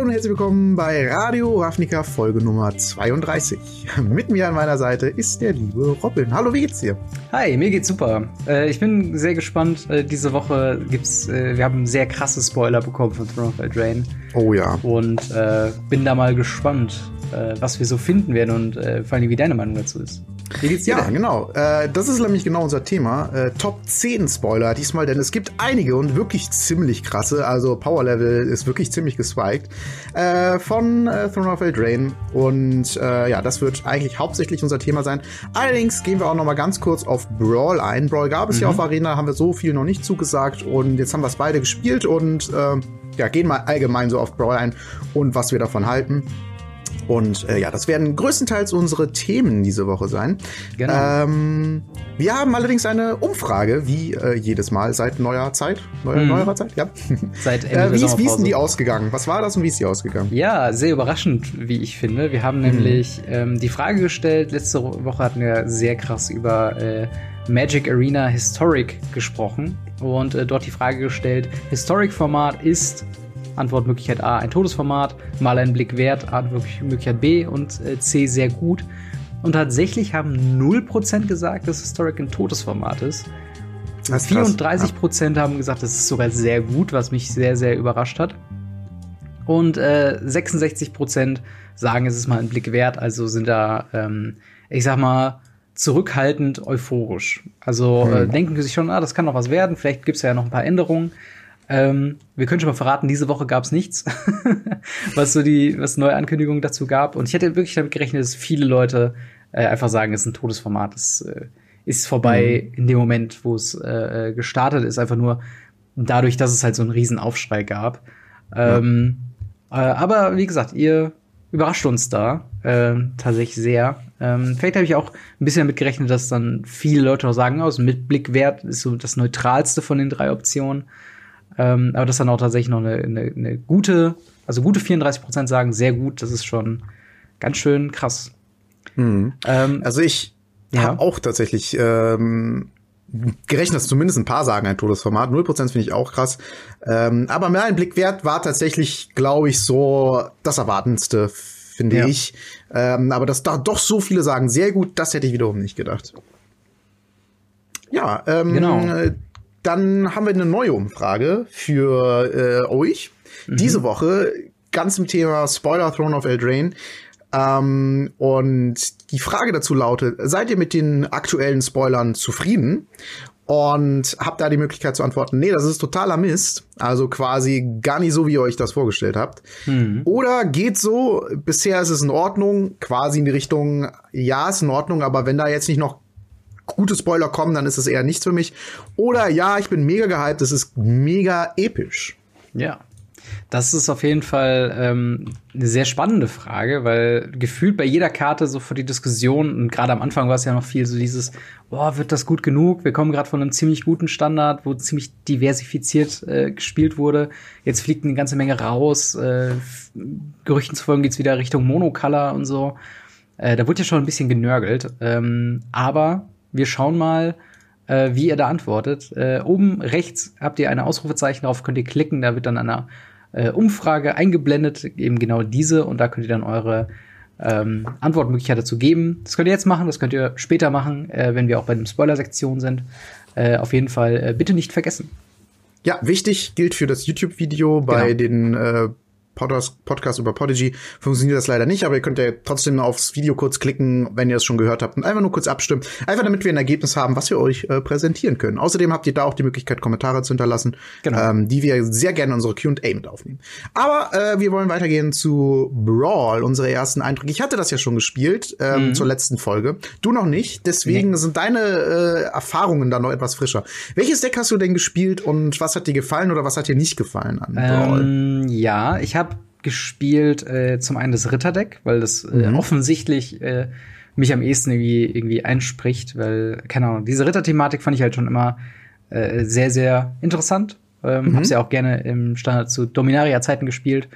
Hallo und herzlich willkommen bei Radio Ravnica Folge Nummer 32. Mit mir an meiner Seite ist der liebe Robin. Hallo, wie geht's dir? Hi, mir geht's super. Äh, ich bin sehr gespannt. Äh, diese Woche gibt's, äh, wir haben sehr krasse Spoiler bekommen von Throne of Eldraine. Oh ja. Und bin da mal gespannt, was wir so finden werden und vor allem, wie deine Meinung dazu ist. Wie geht's dir? Ja, denn? genau. Äh, das ist nämlich genau unser Thema. Äh, Top 10 Spoiler diesmal, denn es gibt einige und wirklich ziemlich krasse. Also Power Level ist wirklich ziemlich geswiked. Äh, von äh, Throne of Eldraine. Und äh, ja, das wird eigentlich hauptsächlich unser Thema sein. Allerdings gehen wir auch noch mal ganz kurz auf Brawl ein. Brawl gab es mhm. ja auf Arena, haben wir so viel noch nicht zugesagt. Und jetzt haben wir es beide gespielt und äh, ja, gehen mal allgemein so auf Brawl ein und was wir davon halten. Und äh, ja, das werden größtenteils unsere Themen diese Woche sein. Genau. Ähm, wir haben allerdings eine Umfrage, wie äh, jedes Mal seit neuer Zeit. Neuer, mhm. Neuerer Zeit, ja. Seit Ende äh, wie, ist, wie ist denn die ausgegangen? Was war das und wie ist die ausgegangen? Ja, sehr überraschend, wie ich finde. Wir haben mhm. nämlich ähm, die Frage gestellt, letzte Woche hatten wir sehr krass über äh, Magic Arena Historic gesprochen und äh, dort die Frage gestellt, Historic-Format ist Antwortmöglichkeit A ein Todesformat, mal ein Blick wert, Antwortmöglichkeit B und äh, C sehr gut. Und tatsächlich haben 0% gesagt, dass Historic ein Todesformat ist. ist 34% ja. haben gesagt, das ist sogar sehr gut, was mich sehr, sehr überrascht hat. Und äh, 66% sagen, es ist mal ein Blick wert, also sind da, ähm, ich sag mal, zurückhaltend euphorisch. Also äh, hm. denken sich schon, ah, das kann noch was werden, vielleicht gibt es ja noch ein paar Änderungen. Ähm, wir können schon mal verraten, diese Woche gab es nichts, was so die, was neue Ankündigungen dazu gab. Und ich hätte wirklich damit gerechnet, dass viele Leute äh, einfach sagen, es ist ein Todesformat, es äh, ist vorbei mhm. in dem Moment, wo es äh, gestartet ist, einfach nur dadurch, dass es halt so einen riesen Aufschrei gab. Ähm, ja. äh, aber wie gesagt, ihr überrascht uns da äh, tatsächlich sehr. Ähm, vielleicht habe ich auch ein bisschen damit gerechnet, dass dann viele Leute noch sagen, aus oh, mit Blickwert ist so das neutralste von den drei Optionen. Ähm, aber das ist dann auch tatsächlich noch eine, eine, eine gute, also gute 34 Prozent sagen, sehr gut. Das ist schon ganz schön krass. Mhm. Ähm, also ich ja. habe auch tatsächlich ähm, gerechnet, dass zumindest ein paar sagen ein Todesformat. 0% finde ich auch krass. Ähm, aber mehr ein Blick wert war tatsächlich, glaube ich, so das Erwartendste, finde ja. ich. Ähm, aber dass da doch so viele sagen, sehr gut, das hätte ich wiederum nicht gedacht. Ja, ähm, genau. Dann haben wir eine neue Umfrage für äh, euch. Mhm. Diese Woche ganz im Thema Spoiler Throne of Eldraine. Ähm, und die Frage dazu lautet, seid ihr mit den aktuellen Spoilern zufrieden? Und habt da die Möglichkeit zu antworten, nee, das ist totaler Mist. Also quasi gar nicht so, wie ihr euch das vorgestellt habt. Mhm. Oder geht so, bisher ist es in Ordnung, quasi in die Richtung, ja, ist in Ordnung, aber wenn da jetzt nicht noch gute Spoiler kommen, dann ist es eher nichts für mich. Oder ja, ich bin mega gehypt, es ist mega episch. Ja. Das ist auf jeden Fall ähm, eine sehr spannende Frage, weil gefühlt bei jeder Karte so vor die Diskussion und gerade am Anfang war es ja noch viel so dieses, boah, wird das gut genug? Wir kommen gerade von einem ziemlich guten Standard, wo ziemlich diversifiziert äh, gespielt wurde. Jetzt fliegt eine ganze Menge raus. Äh, Gerüchten zufolge geht's wieder Richtung Monocolor und so. Äh, da wurde ja schon ein bisschen genörgelt. Ähm, aber wir schauen mal, äh, wie ihr da antwortet. Äh, oben rechts habt ihr eine Ausrufezeichen, darauf könnt ihr klicken, da wird dann eine äh, Umfrage eingeblendet, eben genau diese, und da könnt ihr dann eure ähm, Antwortmöglichkeit dazu geben. Das könnt ihr jetzt machen, das könnt ihr später machen, äh, wenn wir auch bei der Spoiler-Sektion sind. Äh, auf jeden Fall äh, bitte nicht vergessen. Ja, wichtig gilt für das YouTube-Video bei genau. den Podcast über Podigy funktioniert das leider nicht, aber ihr könnt ja trotzdem aufs Video kurz klicken, wenn ihr es schon gehört habt und einfach nur kurz abstimmen. Einfach damit wir ein Ergebnis haben, was wir euch äh, präsentieren können. Außerdem habt ihr da auch die Möglichkeit, Kommentare zu hinterlassen, genau. ähm, die wir sehr gerne in unsere Q&A mit aufnehmen. Aber äh, wir wollen weitergehen zu Brawl, unsere ersten Eindrücke. Ich hatte das ja schon gespielt ähm, mhm. zur letzten Folge. Du noch nicht, deswegen nee. sind deine äh, Erfahrungen da noch etwas frischer. Welches Deck hast du denn gespielt und was hat dir gefallen oder was hat dir nicht gefallen an Brawl? Ähm, ja, ich habe gespielt, äh, zum einen das Ritterdeck, weil das äh, mhm. offensichtlich äh, mich am ehesten irgendwie, irgendwie einspricht, weil, keine Ahnung, diese Ritterthematik fand ich halt schon immer äh, sehr, sehr interessant. Ähm, mhm. Hab's ja auch gerne im Standard zu Dominaria-Zeiten gespielt.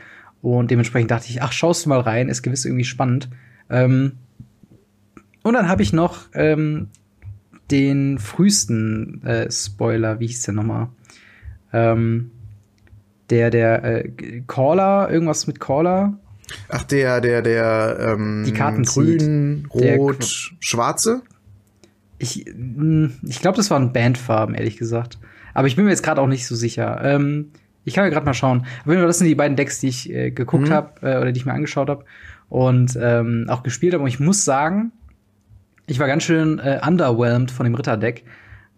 Und dementsprechend dachte ich, ach, schaust du mal rein, ist gewiss irgendwie spannend. Ähm, und dann habe ich noch ähm, den frühesten äh, Spoiler, wie hieß der nochmal? Ähm, der, der äh, Caller, irgendwas mit Caller. Ach, der, der, der, ähm, Die Karten grün, Der rot, Qu- schwarze? Ich, mh, ich glaube, das waren Bandfarben, ehrlich gesagt. Aber ich bin mir jetzt gerade auch nicht so sicher. Ähm, ich kann ja gerade mal schauen. Fall, das sind die beiden Decks, die ich äh, geguckt Mhm. habe äh, oder die ich mir angeschaut habe und ähm, auch gespielt habe. Und ich muss sagen, ich war ganz schön äh, underwhelmed von dem Ritterdeck.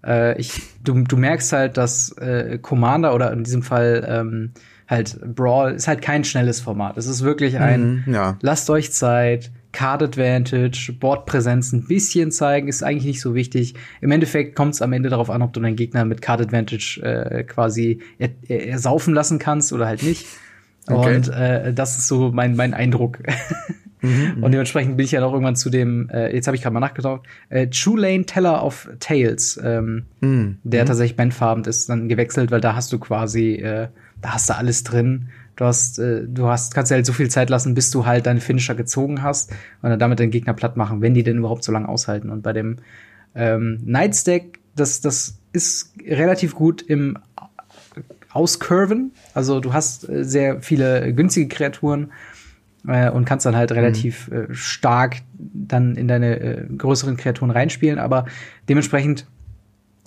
Äh, ich, du, du merkst halt, dass äh, Commander oder in diesem Fall ähm, halt Brawl ist halt kein schnelles Format. Es ist wirklich ein Mhm, ja. Lasst euch Zeit, Card Advantage, Boardpräsenz ein bisschen zeigen, ist eigentlich nicht so wichtig. Im Endeffekt kommt es am Ende darauf an, ob du deinen Gegner mit Card Advantage äh, quasi er, er, ersaufen lassen kannst oder halt nicht. Okay. Und äh, das ist so mein, mein Eindruck. Mhm, Und dementsprechend bin ich ja noch irgendwann zu dem, äh, jetzt habe ich gerade mal nachgedacht, äh, True Lane Teller of Tales, ähm, Mhm. der tatsächlich bandfarben ist, dann gewechselt, weil da hast du quasi, äh, da hast du alles drin. Du hast, äh, du hast, kannst dir halt so viel Zeit lassen, bis du halt deine Finisher gezogen hast und dann damit den Gegner platt machen, wenn die denn überhaupt so lange aushalten. Und bei dem ähm, Knights Deck, das, das ist relativ gut im Auscurven. Also du hast äh, sehr viele günstige Kreaturen äh, und kannst dann halt relativ äh, stark dann in deine äh, größeren Kreaturen reinspielen, aber dementsprechend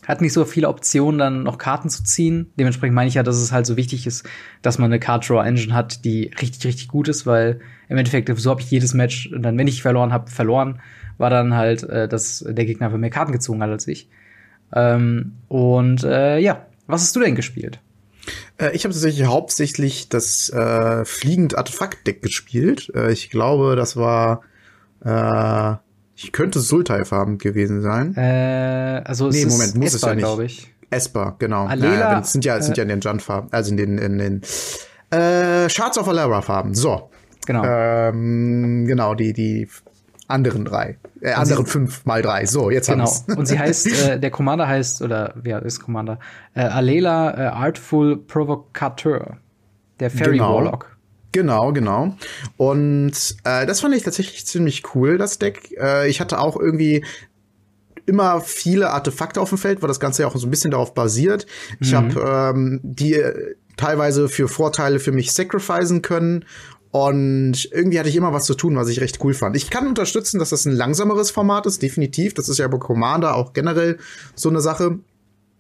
hat nicht so viele Optionen, dann noch Karten zu ziehen. Dementsprechend meine ich ja, dass es halt so wichtig ist, dass man eine Card Draw Engine hat, die richtig, richtig gut ist, weil im Endeffekt, so habe ich jedes Match, und dann, wenn ich verloren habe, verloren, war dann halt, äh, dass der Gegner einfach mehr Karten gezogen hat als ich. Ähm, und äh, ja, was hast du denn gespielt? Äh, ich habe tatsächlich hauptsächlich das äh, fliegend Artefakt-Deck gespielt. Äh, ich glaube, das war äh, ich könnte Sultai-Farben gewesen sein. Äh, also Nee, es Moment, ist muss es Esper, ja nicht. glaube ich. Esper, genau. Alela, Naja, das sind ja, das sind ja in den Junt-Farben, also in den, in den äh, Shards of Alara-Farben. So. Genau. Ähm, genau, die, die anderen drei. Äh, anderen fünf mal drei. So, jetzt Genau. haben wir's. Und sie heißt, äh, der Commander heißt, oder wer ist Commander? Äh, Alela äh, Artful Provocateur. Der Fairy Genau. Warlock. Genau, genau. Und äh, das fand ich tatsächlich ziemlich cool, das Deck. Äh, ich hatte auch irgendwie immer viele Artefakte auf dem Feld, weil das Ganze ja auch so ein bisschen darauf basiert. Ich habe ähm, die äh, teilweise für Vorteile für mich sacrificen können. Und irgendwie hatte ich immer was zu tun, was ich recht cool fand. Ich kann unterstützen, dass das ein langsameres Format ist, definitiv. Das ist ja bei Commander auch generell so eine Sache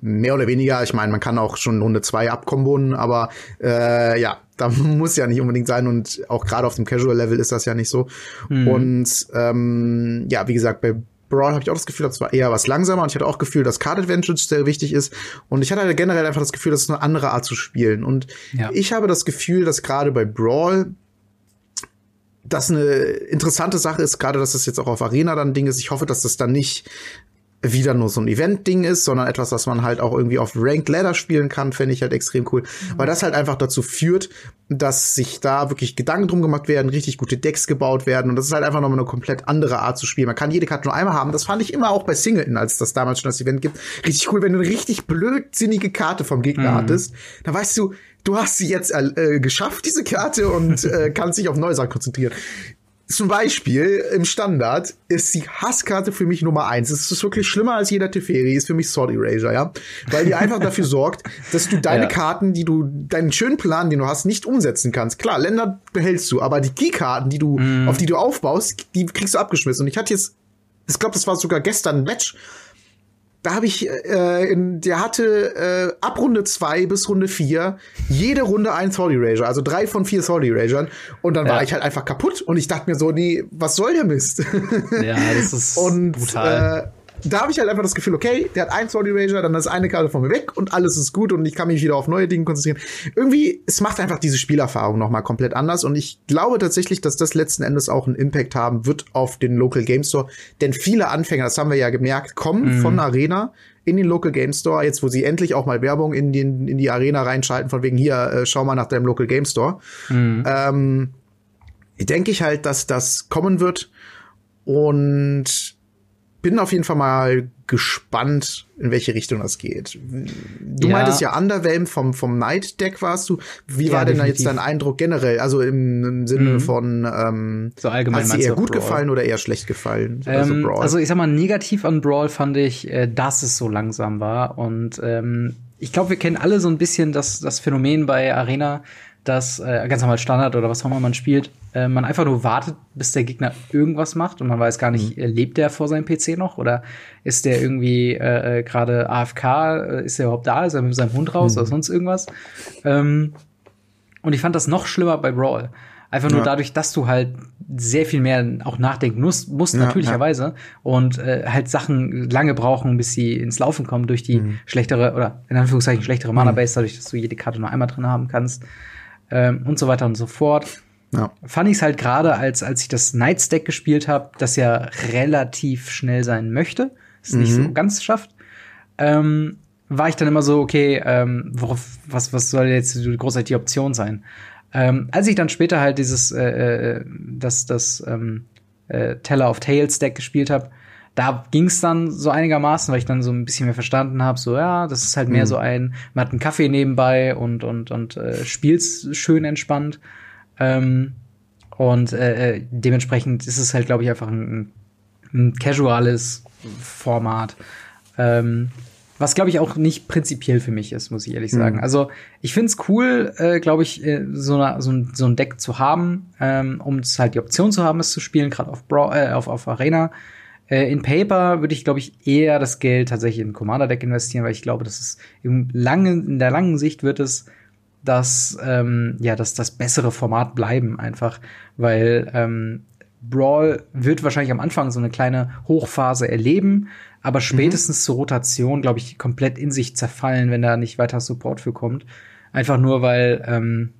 mehr oder weniger. Ich meine, man kann auch schon Runde zwei abkombonen, aber äh, ja, da muss ja nicht unbedingt sein und auch gerade auf dem Casual-Level ist das ja nicht so. Und ähm, ja, wie gesagt, bei Brawl habe ich auch das Gefühl, das war eher was langsamer und ich hatte auch das Gefühl, dass Card Advantage sehr wichtig ist und ich hatte halt generell einfach das Gefühl, das ist eine andere Art zu spielen und Ja. ich habe das Gefühl, dass gerade bei Brawl das eine interessante Sache ist, gerade dass das jetzt auch auf Arena dann ein Ding ist. Ich hoffe, dass das dann nicht wieder nur so ein Event-Ding ist, sondern etwas, was man halt auch irgendwie auf Ranked Ladder spielen kann, fände ich halt extrem cool. Weil das halt einfach dazu führt, dass sich da wirklich Gedanken drum gemacht werden, richtig gute Decks gebaut werden und das ist halt einfach nochmal eine komplett andere Art zu spielen. Man kann jede Karte nur einmal haben. Das fand ich immer auch bei Singleton, als das damals schon das Event gibt, richtig cool, wenn du eine richtig blödsinnige Karte vom Gegner hattest, dann weißt du, du hast sie jetzt äh, geschafft, diese Karte, und äh, kannst dich auf neue Sachen konzentrieren. Zum Beispiel im Standard ist die Hasskarte für mich Nummer eins. Es ist wirklich schlimmer als jeder Teferi, ist für mich Sword Erasure, ja. Weil die einfach dafür sorgt, dass du deine Ja. Karten, die du, deinen schönen Plan, den du hast, nicht umsetzen kannst. Klar, Länder behältst du, aber die Keykarten, die du, auf die du aufbaust, die kriegst du abgeschmissen. Und ich hatte jetzt, ich glaube, das war sogar gestern ein Match, da habe ich, äh, in, der hatte äh, ab Runde zwei bis Runde vier jede Runde ein Sword Erasure, also drei von vier Sword Erasure. Und dann war Ja. ich halt einfach kaputt und ich dachte mir so, nee, was soll der Mist? Ja, das ist und brutal. Äh, da habe ich halt einfach das Gefühl, okay, der hat ein Sword Erasure, dann ist eine Karte von mir weg und alles ist gut und ich kann mich wieder auf neue Dinge konzentrieren. Irgendwie, es macht einfach diese Spielerfahrung noch mal komplett anders und ich glaube tatsächlich, dass das letzten Endes auch einen Impact haben wird auf den Local Game Store, denn viele Anfänger, das haben wir ja gemerkt, kommen von Arena in den Local Game Store, jetzt wo sie endlich auch mal Werbung in, den, in die Arena reinschalten, von wegen hier, äh, schau mal nach deinem Local Game Store. Ähm, denke ich halt, dass das kommen wird und bin auf jeden Fall mal gespannt, in welche Richtung das geht. Du Ja. meintest ja Underwhelmed vom, vom Night Deck warst du. Wie Ja, war denn da jetzt dein Eindruck generell? Also im, im Sinne Mhm. von, ähm, So allgemein hat sie meinst eher gut Brawl? gefallen oder eher schlecht gefallen? Ähm, also ich sag mal, negativ an Brawl fand ich, äh, dass es so langsam war. Und ähm, ich glaube, wir kennen alle so ein bisschen das, das Phänomen bei Arena, dass äh, ganz normal Standard oder was auch immer man spielt, äh, man einfach nur wartet, bis der Gegner irgendwas macht und man weiß gar nicht, mhm. lebt der vor seinem PC noch oder ist der irgendwie äh, äh gerade AFK, äh, ist der überhaupt da, ist er mit seinem Hund raus mhm. oder sonst irgendwas. Ähm, und ich fand das noch schlimmer bei Brawl. Einfach nur ja. dadurch, dass du halt sehr viel mehr auch nachdenken musst, musst ja, natürlicherweise ja. und äh, halt Sachen lange brauchen, bis sie ins Laufen kommen durch die mhm. schlechtere oder in Anführungszeichen schlechtere Mana Base, dadurch, dass du jede Karte nur einmal drin haben kannst ähm, und so weiter und so fort. Ja. Fand ich es halt gerade, als, als ich das Knights Deck gespielt habe, das ja relativ schnell sein möchte, es mhm. nicht so ganz schafft, ähm, war ich dann immer so, okay, ähm, worauf, was, was soll jetzt die großartige Option sein? Ähm, als ich dann später halt dieses, äh, äh das, das ähm, äh, Teller of Tales Deck gespielt habe, da ging es dann so einigermaßen, weil ich dann so ein bisschen mehr verstanden habe, so ja, das ist halt mehr mhm. so ein, man hat einen Kaffee nebenbei und und und äh, spielt's schön entspannt. Ähm, und äh, äh dementsprechend ist es halt, glaube ich, einfach ein, ein casuales Format. Ähm, was, glaube ich, auch nicht prinzipiell für mich ist, muss ich ehrlich sagen. Mhm. Also, ich finde es cool, äh, glaube ich, äh, so, eine, so, ein, so ein Deck zu haben, ähm, um es halt die Option zu haben, es zu spielen, gerade auf, äh, auf, auf Arena. Äh, in Paper würde ich, glaube ich, eher das Geld tatsächlich in Commander-Deck investieren, weil ich glaube, dass es im langen, in der langen Sicht wird es das, ähm, ja, das, das bessere Format bleiben einfach, weil ähm, Brawl wird wahrscheinlich am Anfang so eine kleine Hochphase erleben, aber spätestens mhm. zur Rotation, glaube ich, komplett in sich zerfallen, wenn da nicht weiter Support für kommt. Einfach nur, weil, ähm,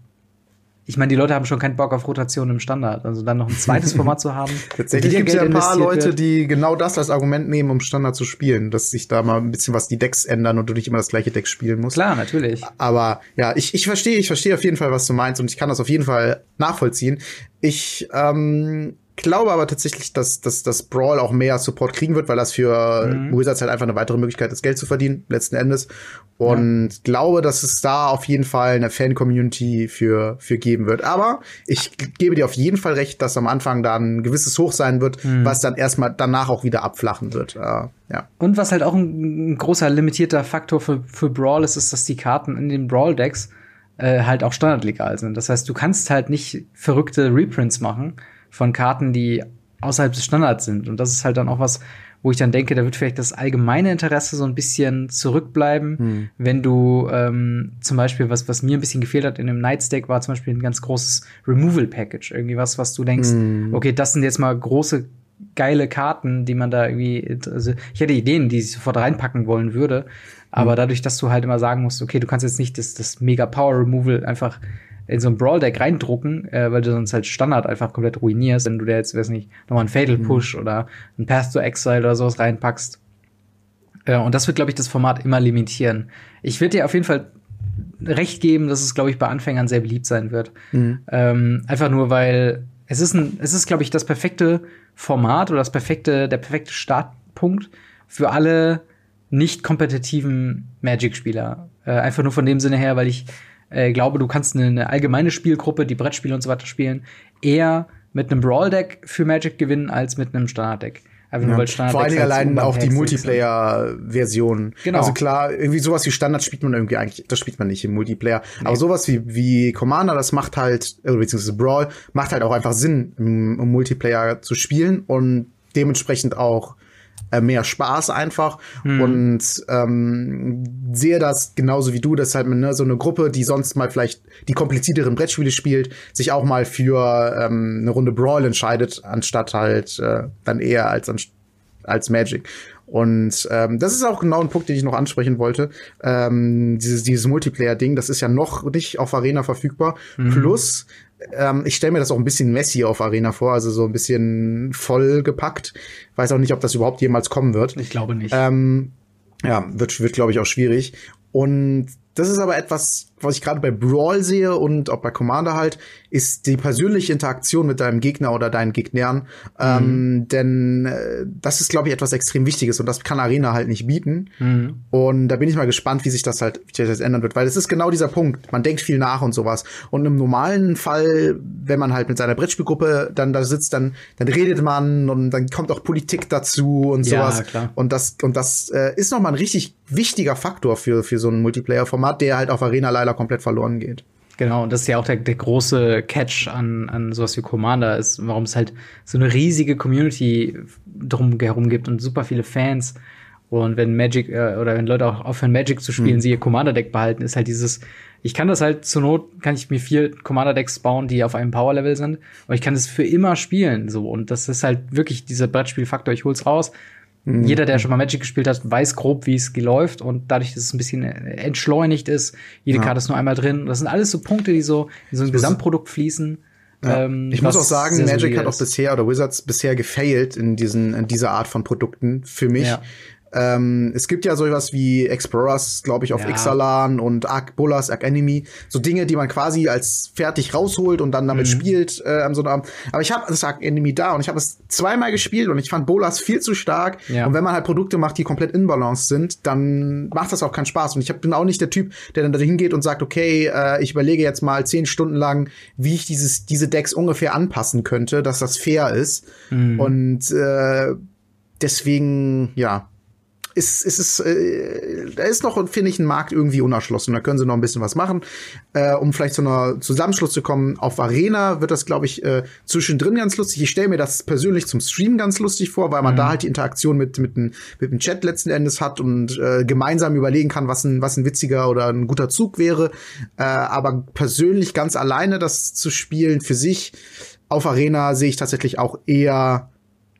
ich meine, die Leute haben schon keinen Bock auf Rotation im Standard. Also dann noch ein zweites Format zu haben. Tatsächlich gibt es ja ein paar Leute, wird. die genau das als Argument nehmen, um Standard zu spielen, dass sich da mal ein bisschen was die Decks ändern und du nicht immer das gleiche Deck spielen musst. Klar, natürlich. Aber ja, ich, ich verstehe, ich verstehe auf jeden Fall, was du meinst und ich kann das auf jeden Fall nachvollziehen. Ich ähm, glaube aber tatsächlich, dass, dass, dass Brawl auch mehr Support kriegen wird, weil das für mhm. Wizards halt einfach eine weitere Möglichkeit ist, Geld zu verdienen, letzten Endes. Und ja. glaube, dass es da auf jeden Fall eine Fan-Community für, für geben wird. Aber ich gebe dir auf jeden Fall recht, dass am Anfang dann ein gewisses Hoch sein wird, mhm. was dann erstmal danach auch wieder abflachen wird. Äh, ja. Und was halt auch ein, ein, großer limitierter Faktor für, für Brawl ist, ist, dass die Karten in den Brawl-Decks äh, halt auch standardlegal sind. Das heißt, du kannst halt nicht verrückte Reprints machen von Karten, die außerhalb des Standards sind. Und das ist halt dann auch was, wo ich dann denke, da wird vielleicht das allgemeine Interesse so ein bisschen zurückbleiben, hm. wenn du ähm, zum Beispiel, was, was mir ein bisschen gefehlt hat in dem Nightstack, war zum Beispiel ein ganz großes Removal-Package. Irgendwie was, was du denkst, hm. okay, das sind jetzt mal große, geile Karten, die man da irgendwie, also ich hätte Ideen, die ich sofort reinpacken wollen würde. Aber hm. dadurch, dass du halt immer sagen musst, okay, du kannst jetzt nicht das, das Mega Power Removal einfach in so ein Brawl-Deck reindrucken, äh, weil du sonst halt Standard einfach komplett ruinierst, wenn du da jetzt, weiß nicht, nochmal einen Fatal. Push mhm. oder einen Path to Exile oder sowas reinpackst. Äh, und das wird, glaube ich, das Format immer limitieren. Ich würde dir auf jeden Fall recht geben, dass es, glaube ich, bei Anfängern sehr beliebt sein wird. Mhm. Ähm, einfach nur, weil es ist ein, es ist, glaube ich, das perfekte Format oder das perfekte, der perfekte Startpunkt für alle nicht kompetitiven Magic-Spieler. Äh, einfach nur von dem Sinne her, weil ich äh, glaube, du kannst eine, eine allgemeine Spielgruppe, die Brettspiele und so weiter spielen, eher mit einem Brawl-Deck für Magic gewinnen als mit einem Standard-Deck. Einfach nur, weil Standard Vor allen Dingen allein auch die Multiplayer-Version. Genau. Also klar, irgendwie sowas wie Standard spielt man irgendwie eigentlich, das spielt man nicht im Multiplayer. Nee. Aber sowas wie, wie Commander, das macht halt, äh, beziehungsweise Brawl, macht halt auch einfach Sinn, im, im Multiplayer zu spielen und dementsprechend auch äh, mehr Spaß einfach mhm. und ähm, sehe das genauso wie du, dass halt ne, so eine Gruppe, die sonst mal vielleicht die komplizierteren Brettspiele spielt, sich auch mal für ähm, eine Runde Brawl entscheidet, anstatt halt äh, dann eher als als Magic. Und ähm, das ist auch genau ein Punkt, den ich noch ansprechen wollte. Ähm, dieses, dieses Multiplayer-Ding, das ist ja noch nicht auf Arena verfügbar. Mhm. Plus, ähm, ich stelle mir das auch ein bisschen messy auf Arena vor, also so ein bisschen vollgepackt. Weiß auch nicht, ob das überhaupt jemals kommen wird. Ich glaube nicht. Ähm, ja, wird, wird glaube ich, auch schwierig. Und das ist aber etwas, was ich gerade bei Brawl sehe und auch bei Commander halt, ist die persönliche Interaktion mit deinem Gegner oder deinen Gegnern. Ähm, mhm. Ähm, denn äh, das ist, glaube ich, etwas extrem Wichtiges und das kann Arena halt nicht bieten. Mhm. Und da bin ich mal gespannt, wie sich das halt, wie sich das ändern wird, weil es ist genau dieser Punkt. Man denkt viel nach und sowas. Und im normalen Fall, wenn man halt mit seiner Brettspielgruppe dann da sitzt, dann, dann redet man und dann kommt auch Politik dazu und sowas. Ja, klar. Und das, und das äh, ist nochmal ein richtig wichtiger Faktor für, für so ein Multiplayer-Format, der halt auf Arena leider komplett verloren geht. Genau, und das ist ja auch der, der große Catch an, an sowas wie Commander, ist, warum es halt so eine riesige Community drum herum gibt und super viele Fans. Und wenn Magic äh, oder wenn Leute auch aufhören, Magic zu spielen, mhm. sie ihr Commander-Deck behalten, ist halt dieses, ich kann das halt zur Not, kann ich mir vier Commander-Decks bauen, die auf einem Power-Level sind, aber ich kann das für immer spielen. so Und das ist halt wirklich dieser Brettspielfaktor, ich hol's raus, Mhm. Jeder, der schon mal Magic gespielt hat, weiß grob, wie es läuft und dadurch, dass es ein bisschen entschleunigt ist, jede ja. Karte ist nur einmal drin. Das sind alles so Punkte, die so in so ein Gesamtprodukt fließen. Ja. Ähm, ich muss auch sagen, Magic hat auch bisher oder Wizards bisher gefailt in diesen in dieser Art von Produkten für mich. Ja. Ähm, es gibt ja sowas wie Explorers, glaube ich, auf ja. Ixalan und Arc Bolas, Arc Enemy. So Dinge, die man quasi als fertig rausholt und dann damit mhm. spielt äh, am so einem Aber ich habe das Arc Enemy da und ich habe es zweimal gespielt und ich fand Bolas viel zu stark. Ja. Und wenn man halt Produkte macht, die komplett in Balance sind, dann macht das auch keinen Spaß. Und ich hab, bin auch nicht der Typ, der dann da hingeht und sagt, okay, äh, ich überlege jetzt mal zehn Stunden lang, wie ich dieses, diese Decks ungefähr anpassen könnte, dass das fair ist. Mhm. Und äh, deswegen, ja, ist, ist es, äh, da ist noch, finde ich, ein Markt irgendwie unerschlossen. Da können sie noch ein bisschen was machen. Äh, um vielleicht zu einer Zusammenschluss zu kommen, auf Arena wird das, glaube ich, äh, zwischendrin ganz lustig. Ich stelle mir das persönlich zum Stream ganz lustig vor, weil man mhm. da halt die Interaktion mit, mit, mit dem Chat letzten Endes hat und äh, gemeinsam überlegen kann, was ein, was ein witziger oder ein guter Zug wäre. Äh, aber persönlich ganz alleine das zu spielen für sich auf Arena sehe ich tatsächlich auch eher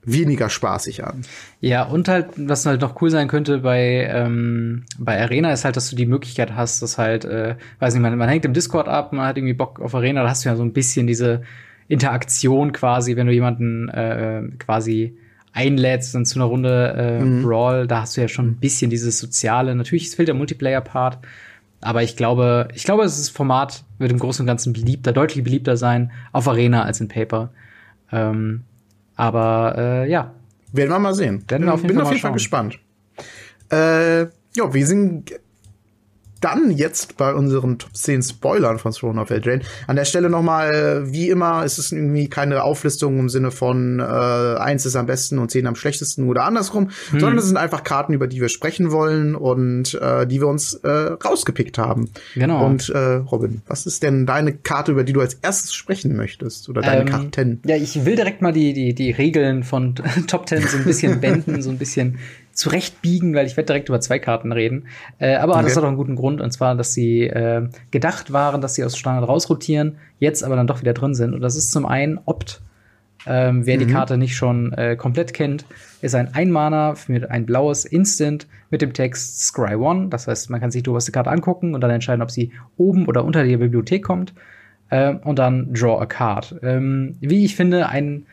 weniger spaßig an. Ja, und halt, was halt noch cool sein könnte bei, ähm, bei Arena, ist halt, dass du die Möglichkeit hast, dass halt, äh, weiß nicht, man, man hängt im Discord ab, man hat irgendwie Bock auf Arena, da hast du ja so ein bisschen diese Interaktion quasi, wenn du jemanden äh, quasi einlädst dann zu einer Runde äh, mhm. Brawl, da hast du ja schon ein bisschen dieses Soziale. Natürlich fehlt der Multiplayer-Part, aber ich glaube, ich glaube, das Format wird im Großen und Ganzen beliebter, deutlich beliebter sein auf Arena als in Paper. Ähm, aber äh, ja. Werden wir mal sehen. Werden wir auf jeden Bin Fall auf jeden Fall gespannt. Äh, ja, wir sind dann jetzt bei unseren Top 10 Spoilern von Throne of Eldraine. An der Stelle nochmal, wie immer, ist es irgendwie keine Auflistung im Sinne von äh, eins ist am besten und zehn am schlechtesten oder andersrum, hm. sondern es sind einfach Karten, über die wir sprechen wollen und äh, die wir uns äh, rausgepickt haben. Genau. Und äh, Robin, was ist denn deine Karte, über die du als erstes sprechen möchtest? Oder deine ähm, Karten? Ja, ich will direkt mal die, die, die Regeln von Top 10 so ein bisschen wenden, so ein bisschen zurechtbiegen, weil ich werde direkt über zwei Karten reden. Äh, aber okay. das hat auch einen guten Grund, und zwar, dass sie äh, gedacht waren, dass sie aus Standard rausrotieren, jetzt aber dann doch wieder drin sind. Und das ist zum einen Opt. Ähm, wer mhm. die Karte nicht schon äh, komplett kennt, ist ein Einmaner mit ein blaues Instant mit dem Text Scry One. Das heißt, man kann sich die oberste Karte angucken und dann entscheiden, ob sie oben oder unter die Bibliothek kommt. Äh, und dann Draw a Card. Ähm, wie ich finde, ein,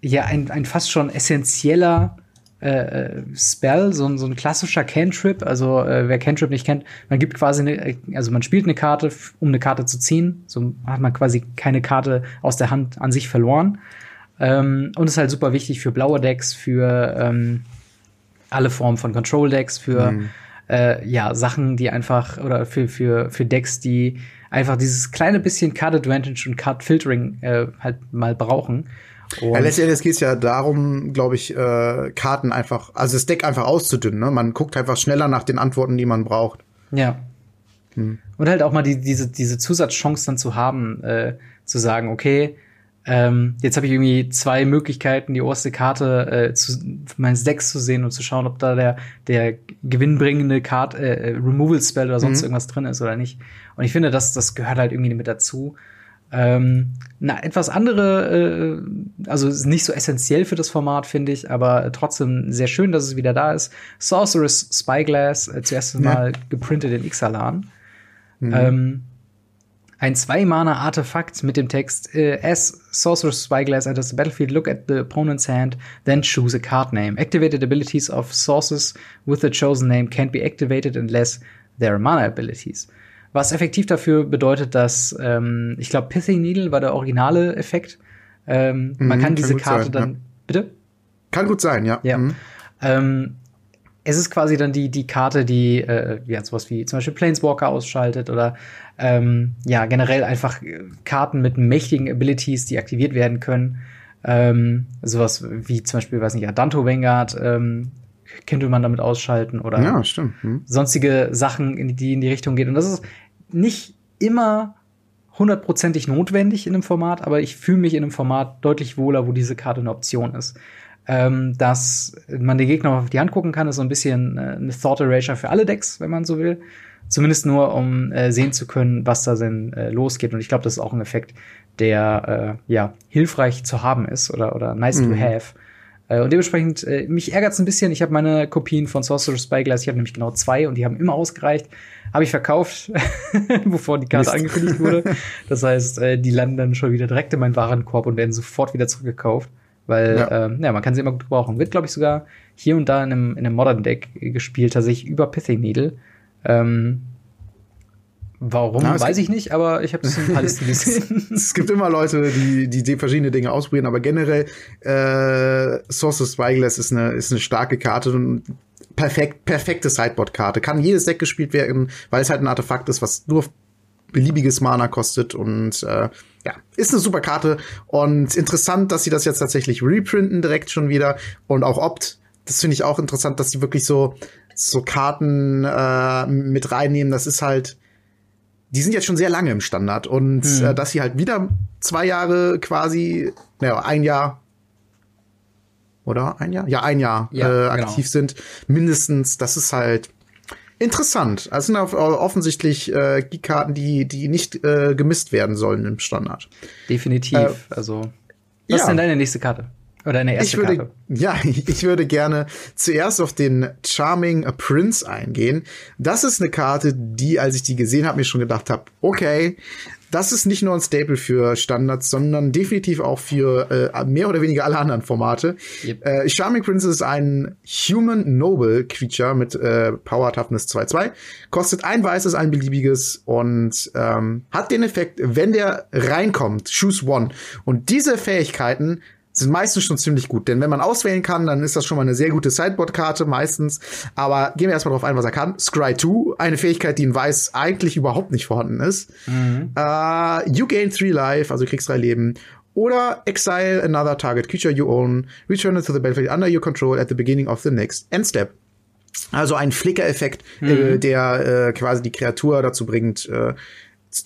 ja, ein, ein fast schon essentieller äh, Spell, so, so ein klassischer Cantrip. Also äh, wer Cantrip nicht kennt, man gibt quasi eine, also man spielt eine Karte, um eine Karte zu ziehen. So hat man quasi keine Karte aus der Hand an sich verloren. Ähm, und ist halt super wichtig für blaue Decks, für ähm, alle Formen von Control Decks, für mhm. äh, ja Sachen, die einfach oder für für für Decks, die einfach dieses kleine bisschen Card Advantage und Card Filtering äh, halt mal brauchen. Und ja, letztendlich geht es ja darum, glaube ich, äh, Karten einfach, also das Deck einfach auszudünnen. Ne? Man guckt einfach schneller nach den Antworten, die man braucht. Ja. Hm. Und halt auch mal die, diese, diese Zusatzchance dann zu haben, äh, zu sagen, okay, ähm, jetzt habe ich irgendwie zwei Möglichkeiten, die oberste Karte äh, zu, meines Decks zu sehen und zu schauen, ob da der, der gewinnbringende Card, äh, Removal Spell oder sonst mhm. irgendwas drin ist oder nicht. Und ich finde, das, das gehört halt irgendwie mit dazu. Ähm, na, etwas andere, äh, also nicht so essentiell für das Format, finde ich, aber trotzdem sehr schön, dass es wieder da ist. Sorceress Spyglass, äh, zuerst ja. mal geprintet in Ixalan. Mhm. Ähm, ein Zwei-Mana-Artefakt mit dem Text äh, As Sorceress Spyglass enters the battlefield, look at the opponent's hand, then choose a card name. Activated abilities of sources with the chosen name can't be activated unless their Mana Abilities. Was effektiv dafür bedeutet, dass ähm, ich glaube, Pithing Needle war der originale Effekt. Ähm, mhm, man kann diese Karte sein, dann. Ja. Bitte? Kann gut sein, ja. Ja. Mhm. Ähm, es ist quasi dann die, die Karte, die äh, ja, sowas wie zum Beispiel Planeswalker ausschaltet oder ähm, ja, generell einfach Karten mit mächtigen Abilities, die aktiviert werden können. Ähm, sowas wie zum Beispiel, weiß nicht, Adanto Vanguard ähm, könnte man damit ausschalten oder ja, stimmt. Hm. sonstige Sachen, die in die Richtung geht. Und das ist nicht immer hundertprozentig notwendig in einem Format, aber ich fühle mich in einem Format deutlich wohler, wo diese Karte eine Option ist. Ähm, dass man den Gegner auf die Hand gucken kann, ist so ein bisschen äh, eine Thought Erasure für alle Decks, wenn man so will. Zumindest nur, um äh, sehen zu können, was da denn äh, losgeht. Und ich glaube, das ist auch ein Effekt, der äh, ja hilfreich zu haben ist oder, oder nice mhm. to have. Äh, und dementsprechend, äh, mich ärgert es ein bisschen. Ich habe meine Kopien von Sorcerer's Spyglass, ich habe nämlich genau zwei und die haben immer ausgereicht. Habe ich verkauft, bevor die Karte Mist. angekündigt wurde. Das heißt, äh, die landen dann schon wieder direkt in meinen Warenkorb und werden sofort wieder zurückgekauft. Weil, ja, ähm, ja man kann sie immer gut gebrauchen. Wird, glaube ich, sogar hier und da in einem, in einem Modern Deck gespielt, tatsächlich über Pithing Needle. Ähm, Warum, Na, weiß ich nicht, aber ich habe das in alles gesehen. es gibt immer Leute, die, die, die verschiedene Dinge ausprobieren, aber generell äh, Source of Spyglass ist eine, ist eine starke Karte und perfekt, perfekte Sideboard-Karte. Kann jedes Deck gespielt werden, weil es halt ein Artefakt ist, was nur beliebiges Mana kostet und äh, ja, ist eine super Karte und interessant, dass sie das jetzt tatsächlich reprinten direkt schon wieder und auch opt. Das finde ich auch interessant, dass die wirklich so so Karten äh, mit reinnehmen. Das ist halt die sind jetzt schon sehr lange im Standard und hm. äh, dass sie halt wieder zwei Jahre quasi, naja, ein Jahr oder ein Jahr? Ja, ein Jahr ja, äh, genau. aktiv genau. sind, mindestens, das ist halt interessant. Also sind auf, offensichtlich äh, die Karten, die, die nicht äh, gemisst werden sollen im Standard. Definitiv. Äh, also, was ja. ist denn deine nächste Karte? Oder eine erste ich würde, Karte. Ja, ich würde gerne zuerst auf den Charming Prince eingehen. Das ist eine Karte, die, als ich die gesehen habe, mir schon gedacht habe, okay, das ist nicht nur ein Staple für Standards, sondern definitiv auch für äh, mehr oder weniger alle anderen Formate. Yep. Äh, Charming Prince ist ein Human Noble Creature mit äh, Power Toughness 2-2. Kostet ein weißes, ein beliebiges und ähm, hat den Effekt, wenn der reinkommt, choose one. Und diese Fähigkeiten sind meistens schon ziemlich gut. Denn wenn man auswählen kann, dann ist das schon mal eine sehr gute Sideboard-Karte meistens. Aber gehen wir erstmal drauf ein, was er kann. Scry 2, eine Fähigkeit, die in Weiß eigentlich überhaupt nicht vorhanden ist. Mhm. Uh, you gain three life, also du kriegst drei Leben. Oder exile another target creature you own, return it to the battlefield under your control at the beginning of the next end step. Also ein Flicker-Effekt, mhm. äh, der äh, quasi die Kreatur dazu bringt, äh,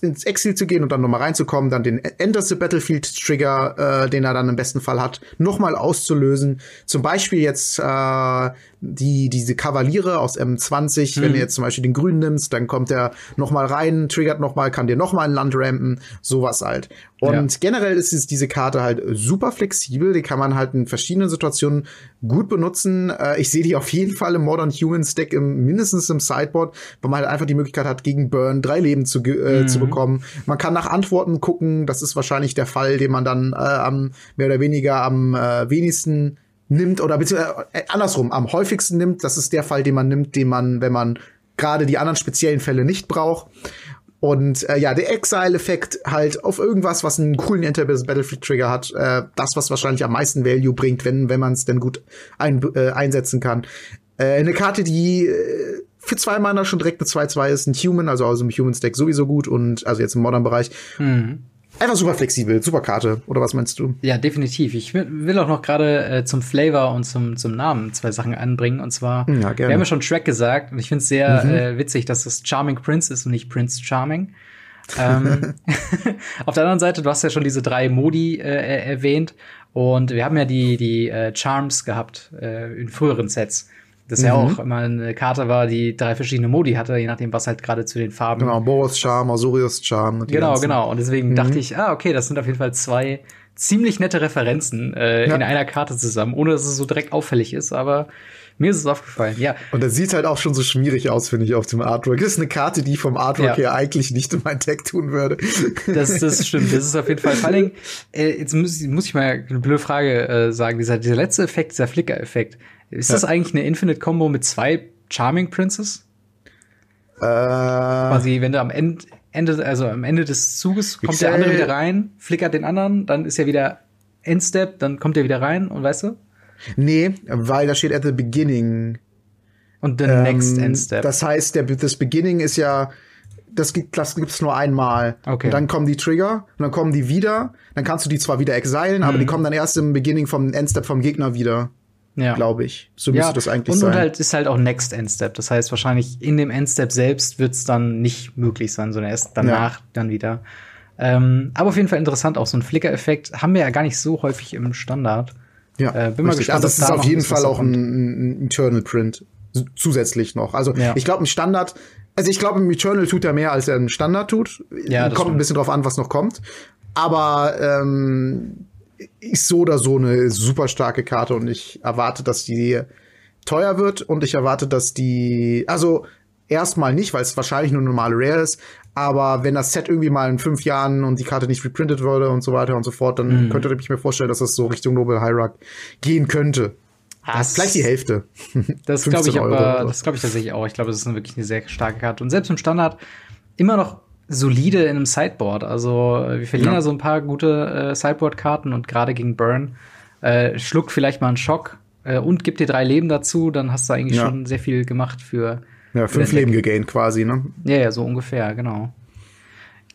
ins Exil zu gehen und dann nochmal reinzukommen, dann den Enter the Battlefield Trigger, äh, den er dann im besten Fall hat, nochmal auszulösen. Zum Beispiel jetzt äh, die diese Kavaliere aus M20, hm. wenn du jetzt zum Beispiel den Grünen nimmst, dann kommt er nochmal rein, triggert nochmal, kann dir nochmal ein Land rampen, sowas halt. Und ja. generell ist es, diese Karte halt super flexibel, die kann man halt in verschiedenen Situationen gut benutzen. Äh, ich sehe die auf jeden Fall im Modern Humans Deck im, mindestens im Sideboard, weil man halt einfach die Möglichkeit hat, gegen Burn drei Leben zu, äh, mhm. zu bekommen. Man kann nach Antworten gucken, das ist wahrscheinlich der Fall, den man dann äh, am mehr oder weniger am äh, wenigsten nimmt oder beziehungsweise äh, andersrum am häufigsten nimmt. Das ist der Fall, den man nimmt, den man, wenn man gerade die anderen speziellen Fälle nicht braucht. Und äh, ja, der Exile-Effekt halt auf irgendwas, was einen coolen Enter-Battlefield-Trigger hat, äh, das, was wahrscheinlich am meisten Value bringt, wenn, wenn man es denn gut ein, äh, einsetzen kann. Äh, eine Karte, die äh, für zwei Mana schon direkt eine 2-2 ist, ein Human, also aus dem Human-Stack sowieso gut und also jetzt im Modern-Bereich. Mhm. Einfach super flexibel, super Karte, oder was meinst du? Ja, definitiv. Ich will auch noch gerade äh, zum Flavor und zum, zum Namen zwei Sachen anbringen. Und zwar, hm, ja, wir haben ja schon Track gesagt und ich finde es sehr mhm. äh, witzig, dass es Charming Prince ist und nicht Prince Charming. ähm, auf der anderen Seite, du hast ja schon diese drei Modi äh, erwähnt und wir haben ja die, die äh, Charms gehabt äh, in früheren Sets. Das mhm. ja auch immer eine Karte war, die drei verschiedene Modi hatte, je nachdem, was halt gerade zu den Farben. Genau, Boros Charm, Osurius Charm. Genau, ganzen. genau. Und deswegen mhm. dachte ich, ah, okay, das sind auf jeden Fall zwei ziemlich nette Referenzen äh, ja. in einer Karte zusammen, ohne dass es so direkt auffällig ist, aber mir ist es aufgefallen, ja. Und das sieht halt auch schon so schmierig aus, finde ich, auf dem Artwork. Das ist eine Karte, die vom Artwork ja. her eigentlich nicht in mein Deck tun würde. Das, das stimmt, das ist auf jeden Fall. Vor allem, äh, jetzt muss, muss ich mal eine blöde Frage äh, sagen. Dieser, dieser letzte Effekt, dieser Flicker-Effekt, ist ja. das eigentlich eine Infinite Combo mit zwei Charming Princes? Äh, Quasi, wenn du am Ende, Ende, also am Ende des Zuges kommt der andere wieder rein, flickert den anderen, dann ist er wieder Endstep, dann kommt er wieder rein und weißt du? Nee, weil da steht at the beginning. Und the ähm, next Endstep. Das heißt, der, das Beginning ist ja, das gibt das gibt's nur einmal. Okay. Und dann kommen die Trigger und dann kommen die wieder. Dann kannst du die zwar wieder exilen, mhm. aber die kommen dann erst im Beginning vom Endstep vom Gegner wieder. Ja. Glaube ich. So müsste ja. das eigentlich und, sein. Und halt ist halt auch Next Endstep. Das heißt, wahrscheinlich in dem Endstep selbst wird's dann nicht möglich sein, sondern erst danach ja. dann wieder. Ähm, aber auf jeden Fall interessant, auch so ein Flicker-Effekt haben wir ja gar nicht so häufig im Standard. Ja, äh, bin mal gespannt. Also das ist auf jeden Fall auch ein, ein, Eternal Print zusätzlich noch. Also ja. ich glaube, ein Standard, also ich glaube, im Eternal tut er mehr, als er im Standard tut. Ja, kommt stimmt. ein bisschen drauf an, was noch kommt. Aber ähm, ist so oder so eine super starke Karte und ich erwarte, dass die teuer wird und ich erwarte, dass die, also erstmal nicht, weil es wahrscheinlich nur normale Rare ist, aber wenn das Set irgendwie mal in fünf Jahren und die Karte nicht reprintet würde und so weiter und so fort, dann mhm. könnte ich mir vorstellen, dass das so Richtung Noble Hierarch gehen könnte. Das vielleicht die Hälfte. Das glaube ich aber, das glaube ich tatsächlich auch. Ich glaube, das ist eine, wirklich eine sehr starke Karte. Und selbst im Standard immer noch solide in einem Sideboard. Also wir verlieren ja, so ein paar gute äh, Sideboard-Karten und gerade gegen Burn äh, schluckt vielleicht mal einen Schock äh, und gibt dir drei Leben dazu, dann hast du eigentlich ja. schon sehr viel gemacht für. Ja, fünf Leben gegaint quasi, ne? Ja, ja, so ungefähr, genau.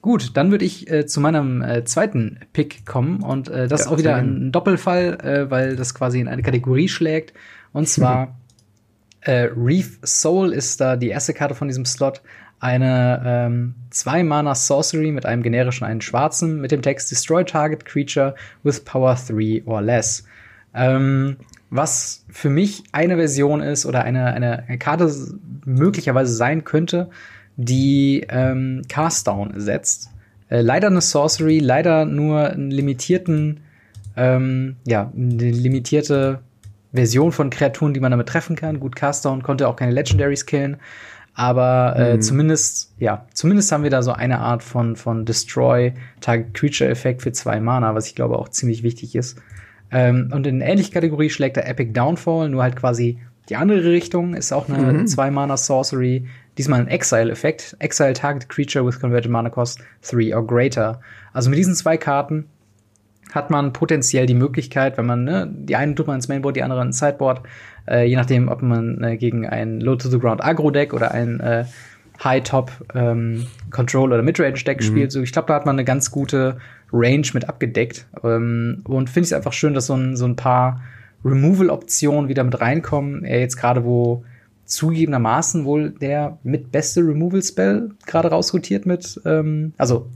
Gut, dann würde ich äh, zu meinem äh, zweiten Pick kommen und äh, das ja, ist auch wieder ein Doppelfall, äh, weil das quasi in eine Kategorie schlägt. Und zwar äh, Reef Soul ist da die erste Karte von diesem Slot eine ähm, zwei Mana Sorcery mit einem generischen einen schwarzen mit dem Text Destroy Target Creature with Power 3 or less. Ähm, was für mich eine Version ist oder eine, eine, eine Karte möglicherweise sein könnte, die ähm, Cast Down setzt. Äh, leider eine Sorcery, leider nur einen limitierten, ähm, ja, eine limitierte Version von Kreaturen, die man damit treffen kann. Gut, Cast Down konnte auch keine Legendaries killen, aber äh, mhm. zumindest, ja, zumindest haben wir da so eine Art von, von Destroy Target Creature Effekt für zwei Mana, was ich glaube auch ziemlich wichtig ist. Ähm, und in ähnliche Kategorie schlägt der Epic Downfall, nur halt quasi die andere Richtung, ist auch eine mhm. zwei Mana Sorcery, diesmal ein Exile Effekt. Exile Target Creature with Converted Mana Cost 3 or greater. Also mit diesen zwei Karten hat man potenziell die Möglichkeit, wenn man, ne, die einen tut man ins Mainboard, die andere ins Sideboard, äh, je nachdem, ob man äh, gegen ein Low-to-the-Ground Agro-Deck oder ein äh, High-Top ähm, Control oder Midrange-Deck mhm. spielt. So, ich glaube, da hat man eine ganz gute Range mit abgedeckt. Ähm, und finde ich es einfach schön, dass so ein, so ein paar Removal-Optionen wieder mit reinkommen. Er jetzt gerade, wo zugegebenermaßen wohl der mit beste Removal-Spell gerade rausrotiert mit, ähm, also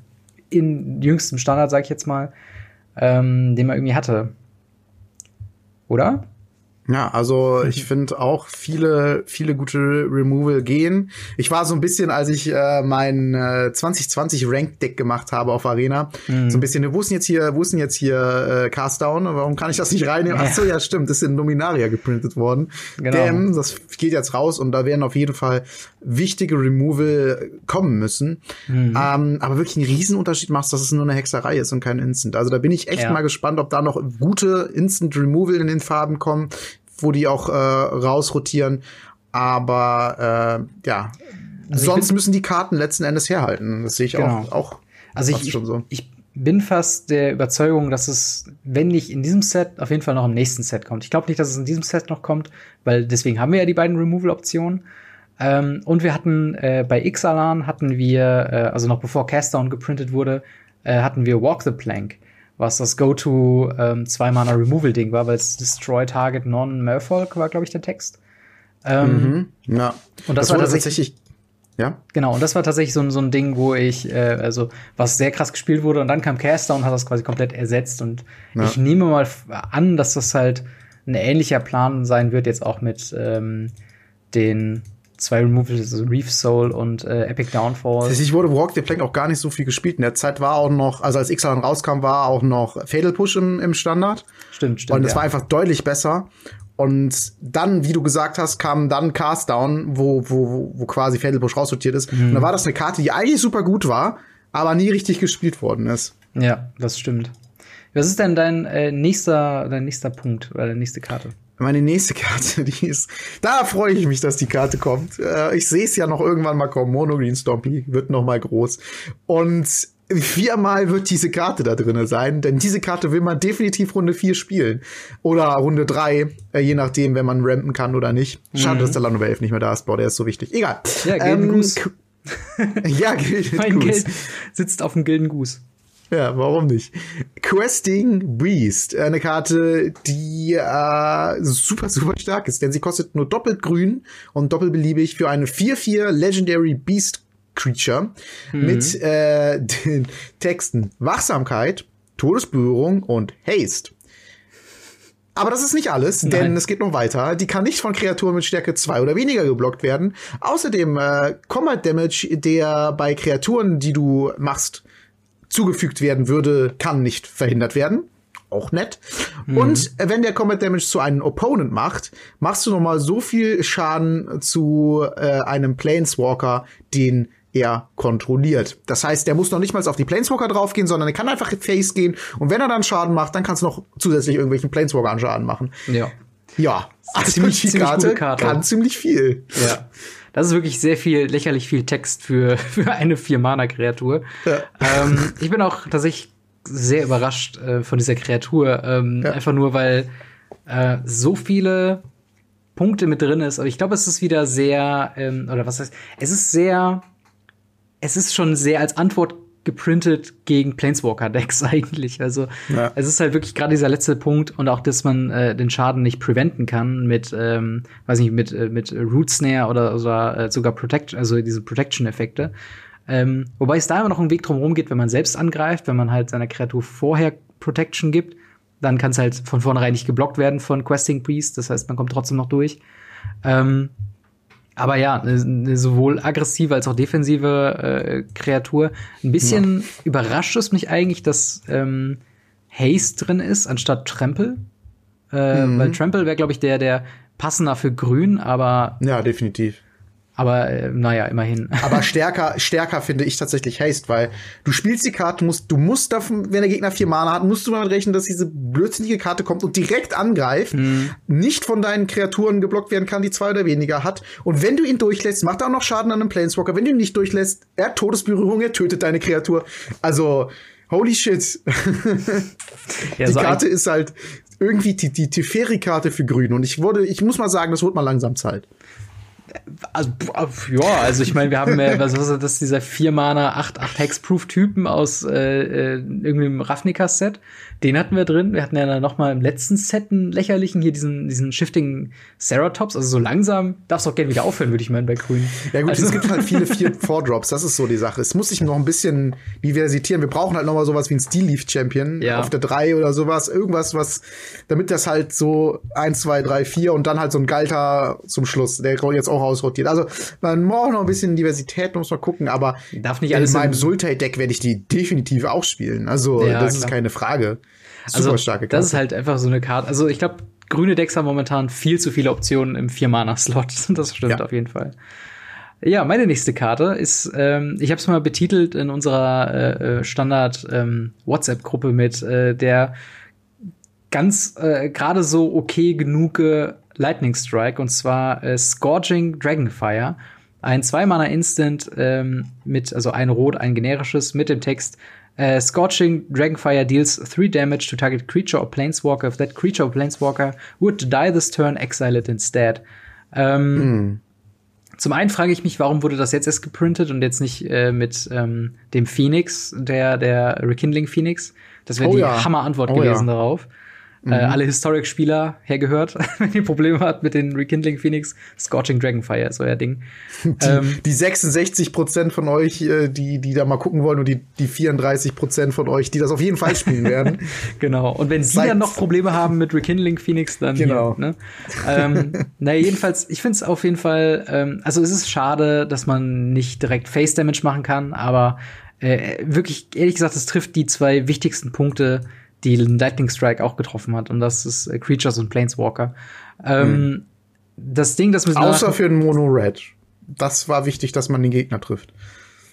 in jüngstem Standard, sag ich jetzt mal, ähm, den man irgendwie hatte. Oder? Ja, also ich finde auch viele, viele gute Removal gehen. Ich war so ein bisschen, als ich äh, mein äh, 2020 Ranked Deck gemacht habe auf Arena, mhm. so ein bisschen, wo ist denn jetzt hier, wo ist denn jetzt hier äh, Cast Down? Warum kann ich das nicht reinnehmen? Ja. Ach so, ja, stimmt, das ist in Dominaria geprintet worden. Genau. Damn, das geht jetzt raus und da werden auf jeden Fall wichtige Removal kommen müssen. Mhm. Ähm, aber wirklich einen Riesenunterschied macht, dass es nur eine Hexerei ist und kein Instant. Also da bin ich echt ja. mal gespannt, ob da noch gute Instant Removal in den Farben kommen wo die auch äh, rausrotieren. Aber äh, ja, also sonst müssen die Karten letzten Endes herhalten. Das sehe ich genau. auch, auch also ich, so. Ich, bin fast der Überzeugung, dass es, wenn nicht in diesem Set, auf jeden Fall noch im nächsten Set kommt. Ich glaube nicht, dass es in diesem Set noch kommt, weil deswegen haben wir ja die beiden Removal-Optionen. Ähm, und wir hatten äh, bei Ixalan hatten wir, äh, also noch bevor Castdown geprintet wurde, äh, hatten wir Walk the Plank was das Go-To ähm, zwei-Mana Removal-Ding war, weil es Destroy Target Non-Merfolk war, glaube ich, der Text. Ähm, mhm. Ja. Und das, das war tatsächlich, ja. Genau, und das war tatsächlich so, so ein Ding, wo ich, äh, also, was sehr krass gespielt wurde und dann kam Caster und hat das quasi komplett ersetzt. Und ja. ich nehme mal an, dass das halt ein ähnlicher Plan sein wird, jetzt auch mit ähm, den zwei Removals, also Reef Soul und äh, Epic Downfall. Ich wurde Walk the Plank auch gar nicht so viel gespielt. In der Zeit war auch noch, also als Xalan rauskam, war auch noch Fatal Push im, im Standard. Stimmt, stimmt. Und es ja. war einfach deutlich besser. Und dann, wie du gesagt hast, kam dann Cast Down, wo, wo, wo quasi Fatal Push raussortiert ist. Mhm. Und da war das eine Karte, die eigentlich super gut war, aber nie richtig gespielt worden ist. Ja, das stimmt. Was ist denn dein äh, nächster, dein nächster Punkt oder deine nächste Karte? Meine nächste Karte, die ist, da freue ich mich, dass die Karte kommt. Äh, ich sehe es ja noch irgendwann mal kommen. Mono Green Stompy wird noch mal groß. Und viermal wird diese Karte da drinne sein, denn diese Karte will man definitiv Runde 4 spielen. Oder Runde 3, äh, je nachdem, wenn man rampen kann oder nicht. Schade, mhm. dass der Lando 11 nicht mehr da ist. Boah, der ist so wichtig. Egal. Ja, Gilden ähm, Goose. ja, Gilden Mein Goose. Geld sitzt auf dem Gilden Goose. Ja, warum nicht? Questing Beast, eine Karte, die äh, super, super stark ist, denn sie kostet nur doppelt grün und doppelbeliebig für eine 4-4 Legendary Beast Creature mhm. mit äh, den Texten Wachsamkeit, Todesberührung und Haste. Aber das ist nicht alles, Nein. denn es geht noch weiter. Die kann nicht von Kreaturen mit Stärke 2 oder weniger geblockt werden. Außerdem äh, Combat Damage, der bei Kreaturen, die du machst, zugefügt werden würde, kann nicht verhindert werden. Auch nett. Mhm. Und wenn der Combat Damage zu einem Opponent macht, machst du noch mal so viel Schaden zu äh, einem Planeswalker, den er kontrolliert. Das heißt, der muss noch nicht mal auf die Planeswalker draufgehen, sondern er kann einfach Face gehen und wenn er dann Schaden macht, dann kannst du noch zusätzlich irgendwelchen Planeswalker an Schaden machen. Ja. Ja, also ziemlich, die Karte, Karte kann ziemlich viel. Ja. Das ist wirklich sehr viel, lächerlich viel Text für, für eine Vier-Mana-Kreatur. Ja. Ähm, ich bin auch tatsächlich sehr überrascht äh, von dieser Kreatur. Ähm, ja. Einfach nur, weil äh, so viele Punkte mit drin ist. Aber ich glaube, es ist wieder sehr, ähm, oder was heißt, es ist sehr, es ist schon sehr als Antwort geprintet gegen Planeswalker-Decks eigentlich. Also ja. es ist halt wirklich gerade dieser letzte Punkt und auch, dass man äh, den Schaden nicht preventen kann mit, ähm, weiß nicht, mit, äh, mit Root Snare oder, oder äh, sogar Protection, also diese Protection-Effekte. Ähm, wobei es da immer noch einen Weg drum geht, wenn man selbst angreift, wenn man halt seiner Kreatur vorher Protection gibt, dann kann es halt von vornherein nicht geblockt werden von Questing Priest. Das heißt, man kommt trotzdem noch durch. Ähm, aber ja, eine, eine sowohl aggressive als auch defensive äh, Kreatur. Ein bisschen ja. überrascht es mich eigentlich, dass ähm, Haste drin ist, anstatt Trample. Äh, mhm. Weil Trample wäre, glaube ich, der, der passender für Grün, aber. Ja, definitiv. Aber äh, naja, immerhin. Aber stärker, stärker finde ich tatsächlich Haste, weil du spielst die Karte, musst, du musst davon, wenn der Gegner vier Mana hat, musst du damit rechnen, dass diese blödsinnige Karte kommt und direkt angreift, mhm. nicht von deinen Kreaturen geblockt werden kann, die zwei oder weniger hat. Und wenn du ihn durchlässt, macht er auch noch Schaden an einem Planeswalker. Wenn du ihn nicht durchlässt, er hat Todesberührung, er tötet deine Kreatur. Also, holy shit. ja, die so Karte ist halt irgendwie die, die Teferi-Karte für Grün. Und ich wurde, ich muss mal sagen, das wird mal langsam Zeit. Also, ja, also ich meine, wir haben äh, was, ist das, dieser 4 Mana 8, 8 Hexproof-Typen aus äh, äh, irgendwie im Ravnica-Set. Den hatten wir drin. Wir hatten ja dann noch mal im letzten Set einen lächerlichen, hier diesen, diesen Shifting Ceratops. Also so langsam darfst du auch gerne wieder aufhören, würde ich meinen, bei Grün. Ja gut, also, es gibt halt viele vier Four-Drops. Das ist so die Sache. Es muss sich noch ein bisschen diversitieren. Wir brauchen halt noch mal sowas wie ein Steel Leaf Champion ja. auf der 3 oder sowas. Irgendwas, was, damit das halt so 1, 2, 3, 4 und dann halt so ein Galter zum Schluss, der jetzt auch ausrotiert. Also man braucht noch ein bisschen Diversität, muss man gucken, aber Darf nicht alles in meinem Sultai-Deck werde ich die definitiv auch spielen. Also ja, das klar. ist keine Frage. Super also, starke Karte. Das ist halt einfach so eine Karte. Also ich glaube, grüne Decks haben momentan viel zu viele Optionen im Vier-Mana-Slot. Das stimmt ja. auf jeden Fall. Ja, meine nächste Karte ist, ähm, ich habe es mal betitelt in unserer äh, äh Standard ähm, WhatsApp-Gruppe mit äh, der ganz äh, gerade so okay genug Lightning Strike und zwar äh, Scorching Dragonfire. Ein Zwei-Mana Instant ähm, mit, also ein Rot, ein generisches mit dem Text Uh, Scorching Dragonfire deals 3 damage to target creature or planeswalker. If that creature or planeswalker would die this turn, exile it instead. Ähm, mm. Zum einen frage ich mich, warum wurde das jetzt erst geprintet und jetzt nicht äh, mit ähm, dem Phoenix, der, der Rekindling Phoenix? Das wäre oh, die ja. Hammer-Antwort oh, gewesen ja. darauf. Äh, mhm. Äh, alle Historic-Spieler hergehört, wenn ihr Probleme habt mit den Rekindling Phoenix, Scorching Dragonfire ist euer Ding. Die, ähm, die 66 Prozent von euch, äh, die, die da mal gucken wollen und die, die 34 Prozent von euch, die das auf jeden Fall spielen werden. genau. Und wenn sie dann noch Probleme haben mit Rekindling Phoenix, dann genau. Hier, ne? ähm, naja, jedenfalls, ich finde es auf jeden Fall, ähm, also es ist schade, dass man nicht direkt Face Damage machen kann, aber äh, wirklich, ehrlich gesagt, es trifft die zwei wichtigsten Punkte, die Lightning Strike auch getroffen hat. Und das ist äh, Creatures und Planeswalker. Ähm, mhm. Das Ding, das müssen Außer für den Mono Red. Das war wichtig, dass man den Gegner trifft.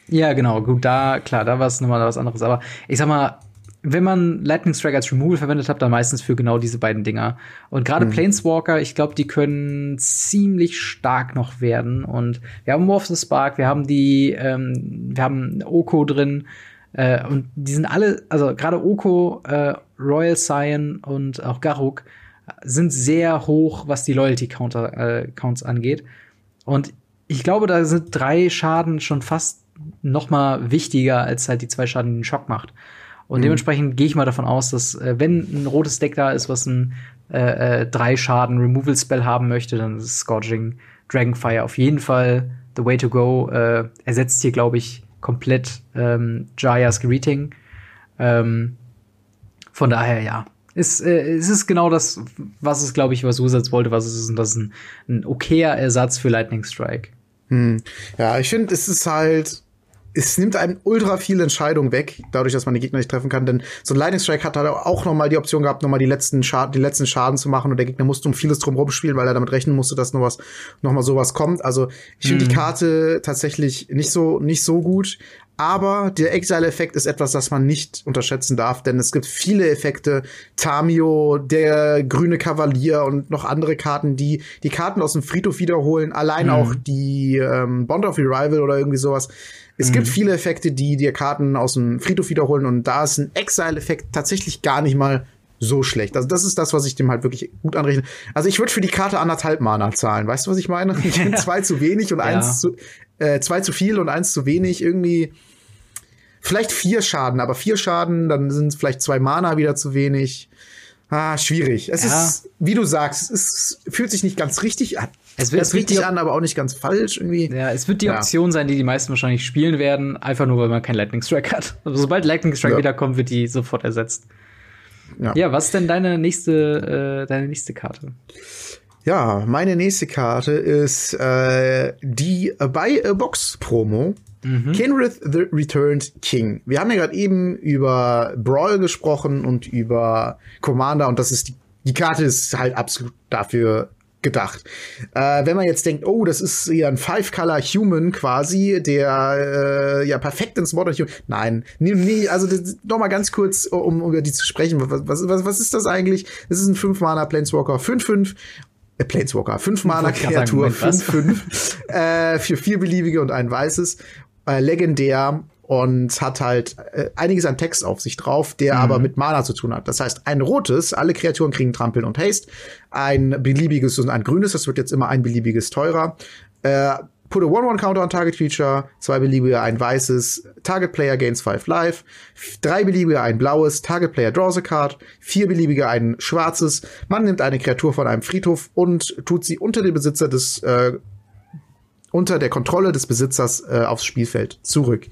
Ja, genau. Gut, da, klar, da war es nochmal was anderes. Aber ich sag mal, wenn man Lightning Strike als Removal verwendet hat, dann meistens für genau diese beiden Dinger. Und gerade mhm. Planeswalker, ich glaube, die können ziemlich stark noch werden. Und wir haben Morph the Spark, wir haben die, ähm, wir haben Oko drin. Äh, und die sind alle, also gerade Oko, äh, Royal Cyan und auch Garuk sind sehr hoch, was die Loyalty Counter äh, Counts angeht. Und ich glaube, da sind drei Schaden schon fast noch mal wichtiger als halt die zwei Schaden, die den Schock macht. Und mhm. dementsprechend gehe ich mal davon aus, dass äh, wenn ein rotes Deck da ist, was ein äh, äh, drei Schaden Removal Spell haben möchte, dann ist Scorching Dragonfire auf jeden Fall the way to go. Äh, ersetzt hier, glaube ich, komplett ähm, Jaya's Greeting. Ähm, von daher, ja. Ist, äh, es ist genau das, was es, glaube ich, was Usatz wollte, was es ist. Und das ist ein, ein okayer Ersatz für Lightning Strike. Hm. Ja, ich finde, es ist halt es nimmt einem ultra viele Entscheidungen weg, dadurch, dass man die Gegner nicht treffen kann. Denn so ein Lightning Strike hat halt auch noch mal die Option gehabt, noch mal die letzten Schaden, die letzten Schaden zu machen. Und der Gegner musste um vieles drum spielen, weil er damit rechnen musste, dass noch was, noch mal sowas kommt. Also ich finde mhm. die Karte tatsächlich nicht so, nicht so gut. Aber der Exile-Effekt ist etwas, das man nicht unterschätzen darf, denn es gibt viele Effekte. Tamio, der grüne Kavalier und noch andere Karten, die die Karten aus dem Friedhof wiederholen. Allein mhm. auch die ähm, Bond of Revival oder irgendwie sowas. Es mhm. gibt viele Effekte, die dir Karten aus dem Friedhof wiederholen und da ist ein Exile-Effekt tatsächlich gar nicht mal so schlecht. Also das ist das, was ich dem halt wirklich gut anrechne. Also ich würde für die Karte anderthalb Mana zahlen. Weißt du, was ich meine? Ich finde zwei zu wenig und ja. eins zu, äh, zwei zu viel und eins zu wenig. Irgendwie vielleicht vier Schaden, aber vier Schaden, dann sind es vielleicht zwei Mana wieder zu wenig. Ah, schwierig. Es ja. ist, wie du sagst, es fühlt sich nicht ganz richtig an. Es wird, es richtig die, an, aber auch nicht ganz falsch irgendwie. Ja, es wird die ja. Option sein, die die meisten wahrscheinlich spielen werden, einfach nur, weil man kein Lightning Strike hat. Also, sobald Lightning Strike ja. wiederkommt, wird die sofort ersetzt. Ja. ja, was ist denn deine nächste, äh, deine nächste Karte? Ja, meine nächste Karte ist äh, die Buy a Box Promo. Mhm. Kenrith the Returned King. Wir haben ja gerade eben über Brawl gesprochen und über Commander und das ist die, die Karte ist halt absolut dafür gedacht. Äh, wenn man jetzt denkt, oh, das ist ja ein Five-Color-Human quasi, der äh, ja perfekt ins Modern Human. Nein, nee, nee also das, noch mal ganz kurz, um, um über die zu sprechen. Was, was, was ist das eigentlich? Das ist ein 5-Mana Planeswalker 5-5 äh, Planeswalker, 5 Mana Kreatur, 5-5, äh, für vier beliebige und ein weißes, äh, legendär und hat halt äh, einiges an Text auf sich drauf, der mhm. aber mit Mana zu tun hat. Das heißt, ein rotes, alle Kreaturen kriegen Trampeln und Haste, ein beliebiges und ein grünes, das wird jetzt immer ein beliebiges teurer. Äh, put a 1-1 Counter on Target Creature, zwei beliebige, ein weißes, Target Player gains 5 Life, drei beliebige, ein blaues, Target Player draws a card, vier beliebige, ein schwarzes, man nimmt eine Kreatur von einem Friedhof und tut sie unter den Besitzer des äh, unter der Kontrolle des Besitzers äh, aufs Spielfeld zurück.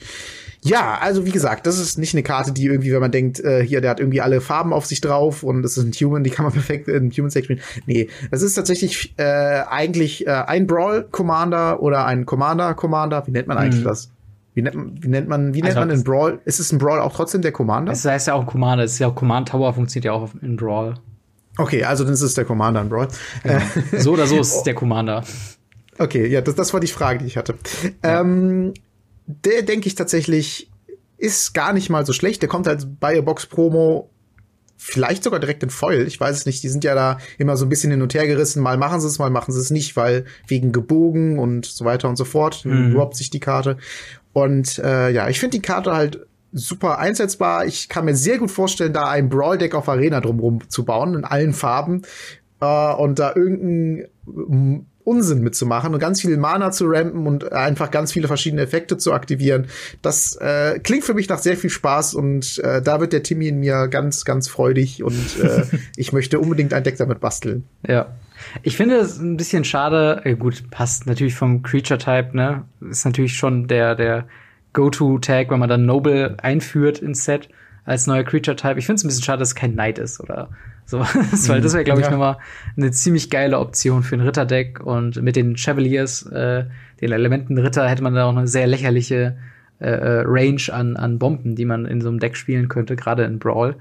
Ja, also wie gesagt, das ist nicht eine Karte, die irgendwie, wenn man denkt, äh, hier, der hat irgendwie alle Farben auf sich drauf und das ist ein Human, die kann man perfekt in Human Sex spielen. Nee, das ist tatsächlich äh, eigentlich äh, ein Brawl Commander oder ein Commander Commander. Wie nennt man eigentlich mhm. das? Wie nennt, wie nennt man, wie nennt also, man in Brawl? Ist es ein Brawl auch trotzdem der Commander? Das heißt ja auch Commander, es ist ja auch Command Tower funktioniert ja auch in Brawl. Okay, also dann ist es der Commander in Brawl. Ja. so oder so ist es der Commander. Okay, ja, das, das war die Frage, die ich hatte. Ja. Ähm, der denke ich tatsächlich ist gar nicht mal so schlecht. Der kommt halt bei Box Promo vielleicht sogar direkt in Foil. Ich weiß es nicht. Die sind ja da immer so ein bisschen hin und her gerissen. Mal machen sie es, mal machen sie es nicht, weil wegen gebogen und so weiter und so fort mhm. droppt sich die Karte. Und äh, ja, ich finde die Karte halt super einsetzbar. Ich kann mir sehr gut vorstellen, da ein Brawl-Deck auf Arena drumherum zu bauen, in allen Farben. Äh, und da irgendein Unsinn mitzumachen und ganz viel Mana zu rampen und einfach ganz viele verschiedene Effekte zu aktivieren. Das äh, klingt für mich nach sehr viel Spaß und äh, da wird der Timmy in mir ganz, ganz freudig und äh, ich möchte unbedingt ein Deck damit basteln. Ja. Ich finde es ein bisschen schade, äh, gut, passt natürlich vom Creature-Type, ne? Ist natürlich schon der, der Go-To-Tag, wenn man dann Noble einführt ins Set als neuer Creature-Type. Ich finde es ein bisschen schade, dass es kein Knight ist oder so, weil das wäre, glaube ich, ja. nochmal eine ziemlich geile Option für ein Ritterdeck. Und mit den Chevaliers, äh, den Elementen Ritter, hätte man da auch eine sehr lächerliche äh, äh, Range an, an Bomben, die man in so einem Deck spielen könnte, gerade in Brawl.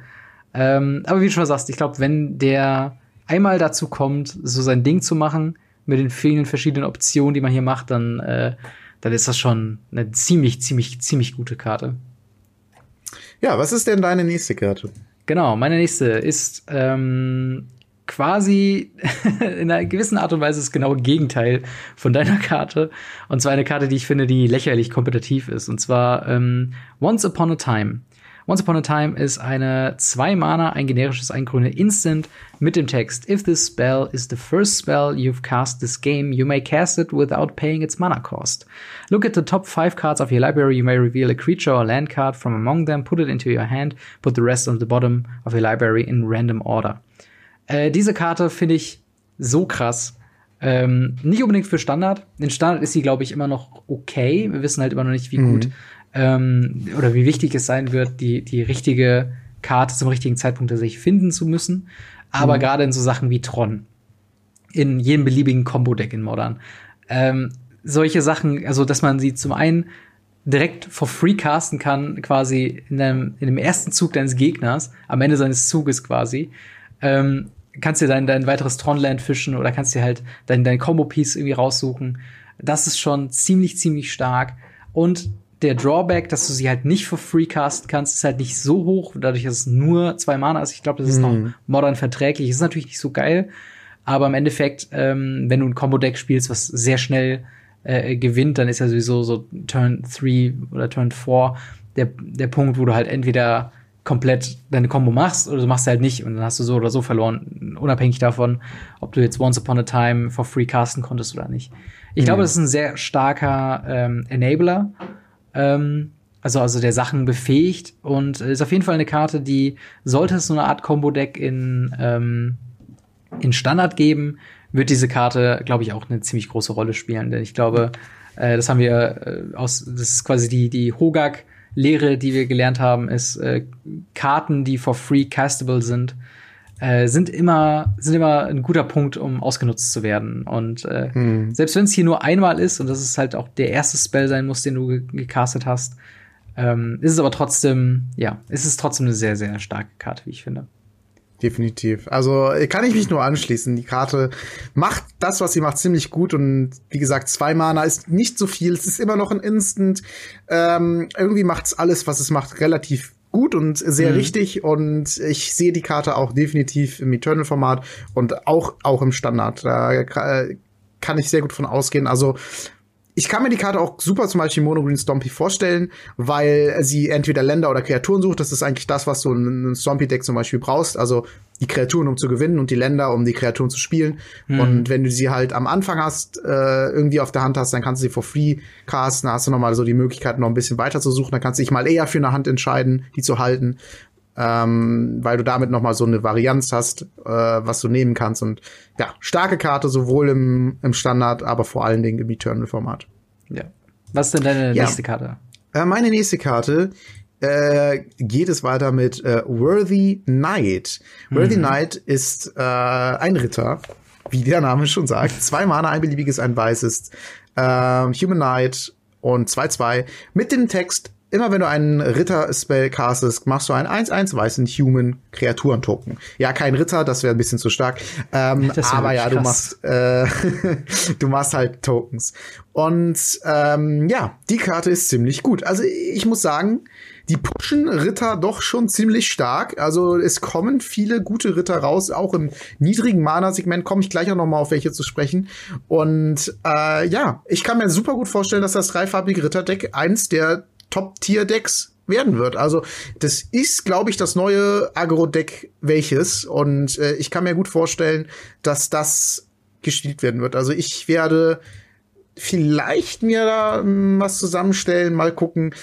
Ähm, aber wie du schon sagst, ich glaube, wenn der einmal dazu kommt, so sein Ding zu machen, mit den vielen verschiedenen Optionen, die man hier macht, dann, äh, dann ist das schon eine ziemlich, ziemlich, ziemlich gute Karte. Ja, was ist denn deine nächste Karte? Genau, meine nächste ist ähm, quasi in einer gewissen Art und Weise das genaue Gegenteil von deiner Karte. Und zwar eine Karte, die ich finde, die lächerlich kompetitiv ist. Und zwar ähm, Once Upon a Time. Once Upon a Time ist eine zwei Mana, ein generisches, ein grüne Instant mit dem Text If this spell is the first spell you've cast this game, you may cast it without paying its mana cost. Look at the top five cards of your library. You may reveal a creature or land card from among them, put it into your hand, put the rest on the bottom of your library in random order. Äh, diese Karte finde ich so krass. Ähm, nicht unbedingt für Standard. In Standard ist sie, glaube ich, immer noch okay. Wir wissen halt immer noch nicht, wie mhm. gut ähm, oder wie wichtig es sein wird, die, die richtige Karte zum richtigen Zeitpunkt tatsächlich finden zu müssen. Aber mhm. gerade in so Sachen wie Tron, in jedem beliebigen Combo-Deck in Modern, ähm, solche Sachen, also dass man sie zum einen direkt for free casten kann, quasi in dem, in dem ersten Zug deines Gegners, am Ende seines Zuges quasi, ähm, kannst dir dein, dein weiteres Tronland fischen oder kannst dir halt dein, dein Combo-Piece irgendwie raussuchen. Das ist schon ziemlich, ziemlich stark. Und der Drawback, dass du sie halt nicht for free casten kannst, ist halt nicht so hoch, dadurch, dass es nur zwei Mana ist. Ich glaube, das ist mhm. noch modern verträglich. Ist natürlich nicht so geil, aber im Endeffekt, ähm, wenn du ein Combo-Deck spielst, was sehr schnell äh, gewinnt, dann ist ja sowieso so Turn 3 oder Turn 4 der, der Punkt, wo du halt entweder komplett deine Combo machst oder du machst halt nicht und dann hast du so oder so verloren, unabhängig davon, ob du jetzt Once Upon a Time for free casten konntest oder nicht. Ich mhm. glaube, das ist ein sehr starker ähm, Enabler ähm, also, also der Sachen befähigt und ist auf jeden Fall eine Karte, die sollte es so eine Art Combo-Deck in, ähm, in Standard geben, wird diese Karte, glaube ich, auch eine ziemlich große Rolle spielen. Denn ich glaube, äh, das haben wir äh, aus, das ist quasi die, die Hogak Lehre, die wir gelernt haben, ist äh, Karten, die for free castable sind, äh, sind immer sind immer ein guter Punkt, um ausgenutzt zu werden. Und äh, hm. selbst wenn es hier nur einmal ist und das ist halt auch der erste Spell sein muss, den du ge gecastet hast, ähm, ist es aber trotzdem, ja, ist es trotzdem eine sehr sehr starke Karte, wie ich finde. Definitiv. Also kann ich mich nur anschließen. Die Karte macht das, was sie macht, ziemlich gut. Und wie gesagt, zwei Mana ist nicht so viel. Es ist immer noch ein Instant. Ähm, irgendwie macht's alles, was es macht, relativ gut und sehr mhm. richtig und ich sehe die Karte auch definitiv im Eternal-Format und auch, auch im Standard. Da kann ich sehr gut von ausgehen. Also ich kann mir die Karte auch super zum Beispiel Mono Green Stompy vorstellen, weil sie entweder Länder oder Kreaturen sucht. Das ist eigentlich das, was du in ein Stompy-Deck zum Beispiel brauchst. Also die Kreaturen, um zu gewinnen und die Länder, um die Kreaturen zu spielen. Mhm. Und wenn du sie halt am Anfang hast, äh, irgendwie auf der Hand hast, dann kannst du sie for free casten. Da hast du nochmal so die Möglichkeit, noch ein bisschen weiter zu suchen. Dann kannst du dich mal eher für eine Hand entscheiden, die zu halten. Ähm, weil du damit noch mal so eine Varianz hast, äh, was du nehmen kannst. Und ja, starke Karte, sowohl im, im Standard, aber vor allen Dingen im Eternal-Format. Ja. Was ist denn deine ja. nächste Karte? Äh, meine nächste Karte äh, geht es weiter mit äh, Worthy Knight. Worthy mhm. Knight ist äh, ein Ritter, wie der Name schon sagt. Zwei Mana, ein beliebiges, ein weißes. Äh, Human Knight und 2-2 mit dem Text immer wenn du einen Ritter-Spell castest, machst du einen 1-1 weißen Human-Kreaturen-Token. Ja, kein Ritter, das wäre ein bisschen zu stark. Ähm, aber ja, du machst, äh, du machst halt Tokens. Und ähm, ja, die Karte ist ziemlich gut. Also ich muss sagen, die pushen Ritter doch schon ziemlich stark. Also es kommen viele gute Ritter raus, auch im niedrigen Mana-Segment komme ich gleich auch noch mal auf welche zu sprechen. Und äh, ja, ich kann mir super gut vorstellen, dass das dreifarbige Ritterdeck eins der Top-Tier-Decks werden wird. Also das ist, glaube ich, das neue Agro-Deck welches. Und äh, ich kann mir gut vorstellen, dass das gespielt werden wird. Also ich werde vielleicht mir da hm, was zusammenstellen, mal gucken.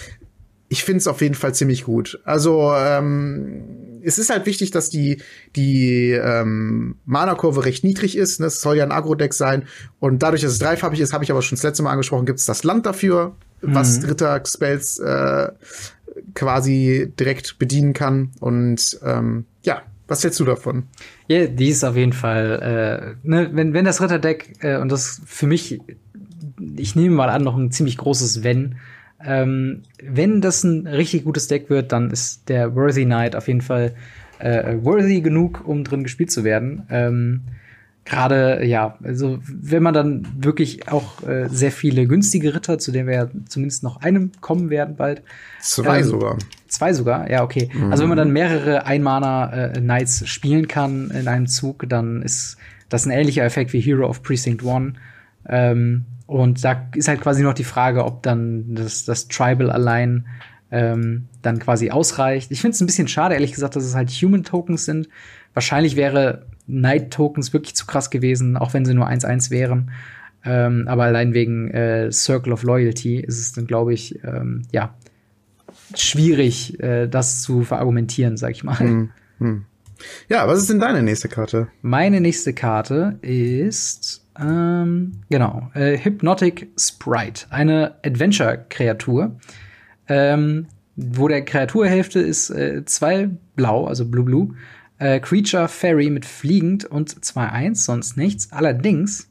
Ich finde es auf jeden Fall ziemlich gut. Also ähm, es ist halt wichtig, dass die die ähm, Mana-Kurve recht niedrig ist. Ne? Es soll ja ein Agro-Deck sein und dadurch, dass es dreifarbig ist, habe ich aber schon das letzte Mal angesprochen, gibt es das Land dafür was mhm. Ritter-Spells äh, quasi direkt bedienen kann. Und ähm, ja, was hältst du davon? Ja, die ist auf jeden Fall, äh, ne, wenn, wenn das Ritterdeck, äh, und das für mich, ich nehme mal an, noch ein ziemlich großes Wenn, ähm, wenn das ein richtig gutes Deck wird, dann ist der Worthy Knight auf jeden Fall äh, worthy genug, um drin gespielt zu werden. Ähm, Gerade, ja, also wenn man dann wirklich auch äh, sehr viele günstige Ritter, zu denen wir ja zumindest noch einem kommen werden bald. Zwei ähm, sogar. Zwei sogar, ja, okay. Mhm. Also wenn man dann mehrere Ein-Mana-Knights äh, spielen kann in einem Zug, dann ist das ein ähnlicher Effekt wie Hero of Precinct One. Ähm, und da ist halt quasi noch die Frage, ob dann das, das Tribal allein ähm, dann quasi ausreicht. Ich finde es ein bisschen schade, ehrlich gesagt, dass es halt Human Tokens sind. Wahrscheinlich wäre Night Tokens wirklich zu krass gewesen, auch wenn sie nur 1-1 wären. Ähm, aber allein wegen äh, Circle of Loyalty ist es dann, glaube ich, ähm, ja, schwierig, äh, das zu verargumentieren, sag ich mal. Hm, hm. Ja, was ist denn deine nächste Karte? Meine nächste Karte ist, ähm, genau, äh, Hypnotic Sprite, eine Adventure-Kreatur, ähm, wo der Kreaturhälfte ist äh, zwei blau, also blue blue, äh, Creature Fairy mit fliegend und 2-1, sonst nichts. Allerdings,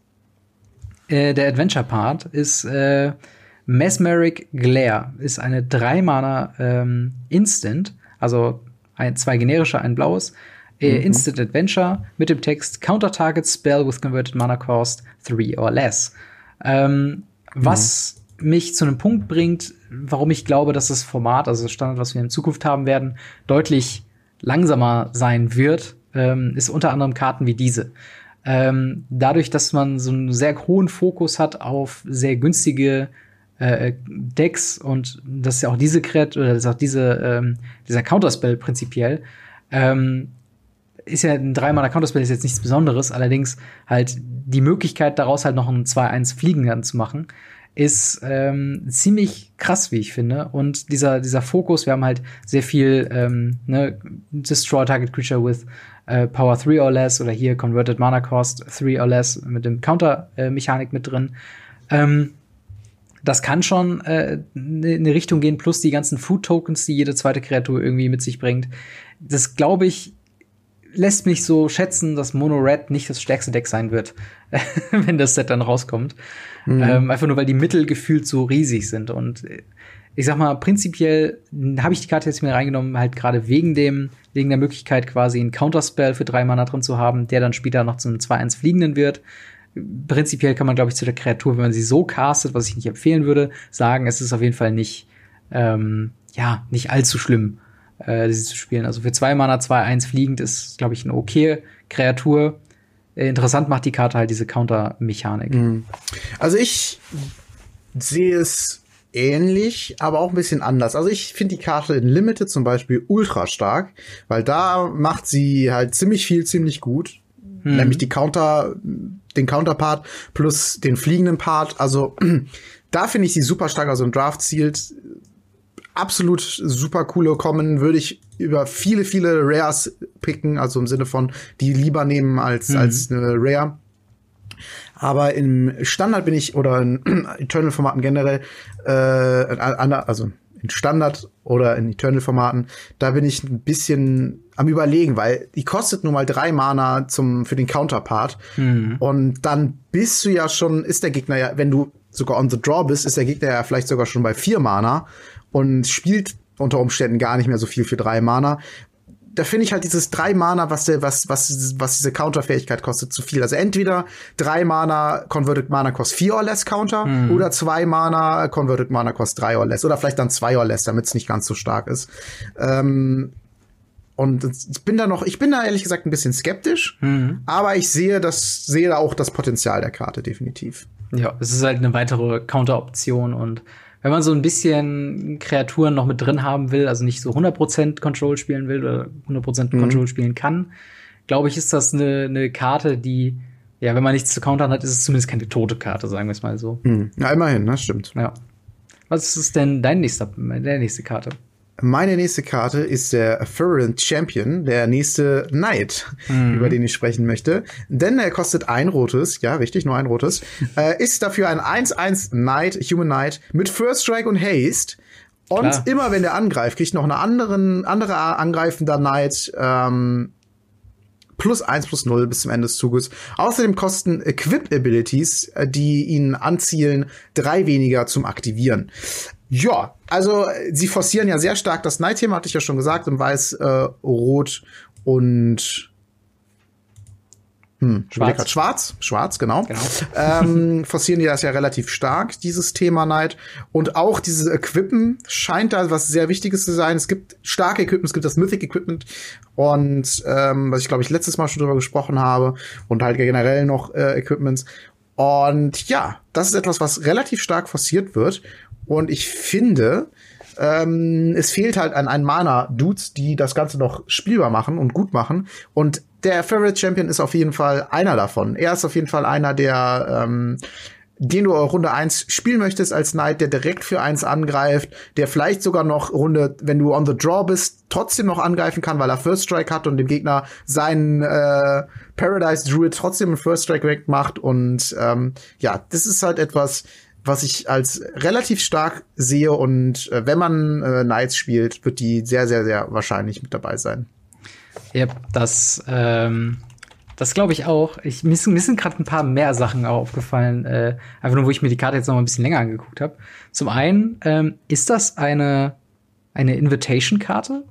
äh, der Adventure-Part ist äh, Mesmeric Glare, ist eine 3-Mana ähm, Instant, also ein, zwei generische, ein blaues. Äh, mhm. Instant Adventure mit dem Text Counter Target Spell with Converted Mana Cost 3 or less. Ähm, mhm. Was mich zu einem Punkt bringt, warum ich glaube, dass das Format, also das Standard, was wir in Zukunft haben werden, deutlich langsamer sein wird, ähm, ist unter anderem Karten wie diese. Ähm, dadurch, dass man so einen sehr hohen Fokus hat auf sehr günstige äh, Decks und das ist ja auch diese Kret oder das ist auch diese, ähm, dieser Counterspell prinzipiell, ähm, ist ja ein dreimaler Counterspell ist jetzt nichts Besonderes, allerdings halt die Möglichkeit daraus halt noch ein 2-1 Fliegen dann zu machen, ist ähm, ziemlich krass, wie ich finde. Und dieser, dieser Fokus, wir haben halt sehr viel ähm, ne, Destroy Target Creature with äh, Power 3 or less oder hier Converted Mana Cost 3 or less mit dem Counter-Mechanik mit drin. Ähm, das kann schon äh, ne, in eine Richtung gehen, plus die ganzen Food-Tokens, die jede zweite Kreatur irgendwie mit sich bringt. Das glaube ich, lässt mich so schätzen, dass Mono Red nicht das stärkste Deck sein wird, wenn das Set dann rauskommt. Mhm. Ähm, einfach nur, weil die Mittel gefühlt so riesig sind. Und äh, ich sag mal, prinzipiell habe ich die Karte jetzt mir reingenommen, halt gerade wegen dem, wegen der Möglichkeit, quasi einen Counterspell für drei Mana drin zu haben, der dann später noch zu einem 2-1 fliegenden wird. Prinzipiell kann man, glaube ich, zu der Kreatur, wenn man sie so castet, was ich nicht empfehlen würde, sagen, es ist auf jeden Fall nicht, ähm, ja, nicht allzu schlimm, äh, sie zu spielen. Also für zwei Mana 2-1 fliegend ist, glaube ich, eine okay Kreatur. Äh, interessant macht die Karte halt diese Counter-Mechanik. Mhm. Also ich sehe es ähnlich, aber auch ein bisschen anders. Also ich finde die Karte in Limited zum Beispiel ultra stark, weil da macht sie halt ziemlich viel, ziemlich gut. Mhm. Nämlich die Counter, den Counterpart plus den fliegenden Part. Also da finde ich sie super stark. Also im Draft zielt absolut super coole kommen, würde ich über viele, viele Rares picken, also im Sinne von die lieber nehmen als, mhm. als eine Rare. Aber im Standard bin ich, oder in Eternal-Formaten generell, äh, also in Standard oder in Eternal-Formaten, da bin ich ein bisschen am überlegen, weil die kostet nur mal drei Mana zum, für den Counterpart. Mhm. Und dann bist du ja schon, ist der Gegner ja, wenn du sogar on the draw bist, ist der Gegner ja vielleicht sogar schon bei vier Mana und spielt unter Umständen gar nicht mehr so viel für drei Mana. Da finde ich halt dieses drei Mana, was der, was, was, was diese Counterfähigkeit kostet, zu viel. Also entweder drei Mana Converted Mana Cost vier or less Counter mhm. oder zwei Mana Converted Mana Cost drei or less oder vielleicht dann zwei or less, damit es nicht ganz so stark ist. Ähm, und ich bin da noch, ich bin da ehrlich gesagt ein bisschen skeptisch, mhm. aber ich sehe das, sehe da auch das Potenzial der Karte definitiv. Ja, es ist halt eine weitere Counteroption und wenn man so ein bisschen Kreaturen noch mit drin haben will, also nicht so 100% Control spielen will oder 100% mhm. Control spielen kann, glaube ich, ist das eine, eine Karte, die, ja, wenn man nichts zu countern hat, ist es zumindest keine tote Karte, sagen wir es mal so. Mhm. Ja, immerhin, das stimmt. Ja. Was ist denn dein nächster, deine nächste Karte? Meine nächste Karte ist der Fervent Champion, der nächste Knight, mhm. über den ich sprechen möchte. Denn er kostet ein rotes, ja, richtig, nur ein rotes. äh, ist dafür ein 1-1 Knight, Human Knight, mit First Strike und Haste. Und Klar. immer wenn der angreift, kriegt noch eine anderen, andere angreifender Knight ähm, plus 1 plus 0 bis zum Ende des Zuges. Außerdem kosten Equip-Abilities, äh, die ihn anzielen, drei weniger zum Aktivieren. Ja, also sie forcieren ja sehr stark das Night-Thema, hatte ich ja schon gesagt, in Weiß, äh, Rot und hm, schwarz. schwarz, schwarz, genau. genau. Ähm, forcieren die das ja relativ stark, dieses Thema Night. Und auch dieses Equippen scheint da was sehr Wichtiges zu sein. Es gibt starke Equipment, es gibt das Mythic Equipment und ähm, was ich glaube ich letztes Mal schon drüber gesprochen habe und halt generell noch äh, Equipments. Und ja, das ist etwas, was relativ stark forciert wird. Und ich finde, ähm, es fehlt halt an einen Mana-Dudes, die das Ganze noch spielbar machen und gut machen. Und der Favorite Champion ist auf jeden Fall einer davon. Er ist auf jeden Fall einer, der ähm, den du Runde 1 spielen möchtest als Knight, der direkt für 1 angreift, der vielleicht sogar noch Runde, wenn du on the draw bist, trotzdem noch angreifen kann, weil er First Strike hat und dem Gegner seinen äh, Paradise Druid trotzdem einen First Strike wegmacht. Und ähm, ja, das ist halt etwas, was ich als relativ stark sehe und äh, wenn man äh, Knights spielt, wird die sehr, sehr, sehr wahrscheinlich mit dabei sein. Ja, das, ähm, das glaube ich auch. Ich, mir sind, sind gerade ein paar mehr Sachen aufgefallen, äh, einfach nur, wo ich mir die Karte jetzt noch mal ein bisschen länger angeguckt habe. Zum einen, ähm, ist das eine, eine Invitation-Karte?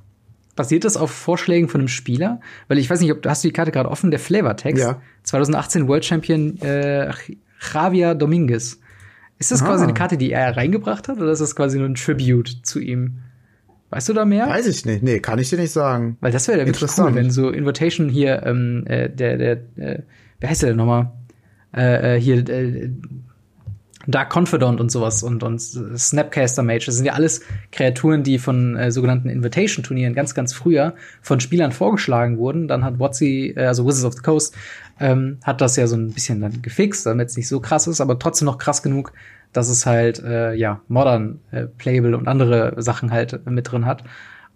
Basiert das auf Vorschlägen von einem Spieler? Weil ich weiß nicht, ob hast du die Karte gerade offen, der Flavortext. Ja. 2018 World Champion äh, Javier Dominguez. Ist das ah. quasi eine Karte, die er reingebracht hat, oder ist das quasi nur ein Tribute zu ihm? Weißt du da mehr? Weiß ich nicht. Nee, kann ich dir nicht sagen. Weil das wäre ja wirklich cool, wenn so Invitation hier, ähm, äh, der, der, äh, wer heißt der denn nochmal? Äh, äh, hier, äh, Dark Confidant und sowas und, und Snapcaster Mage. Das sind ja alles Kreaturen, die von äh, sogenannten Invitation-Turnieren ganz, ganz früher von Spielern vorgeschlagen wurden. Dann hat Watsi, äh, also Wizards of the Coast, ähm, hat das ja so ein bisschen dann gefixt, damit es nicht so krass ist, aber trotzdem noch krass genug, dass es halt äh, ja modern äh, playable und andere Sachen halt mit drin hat.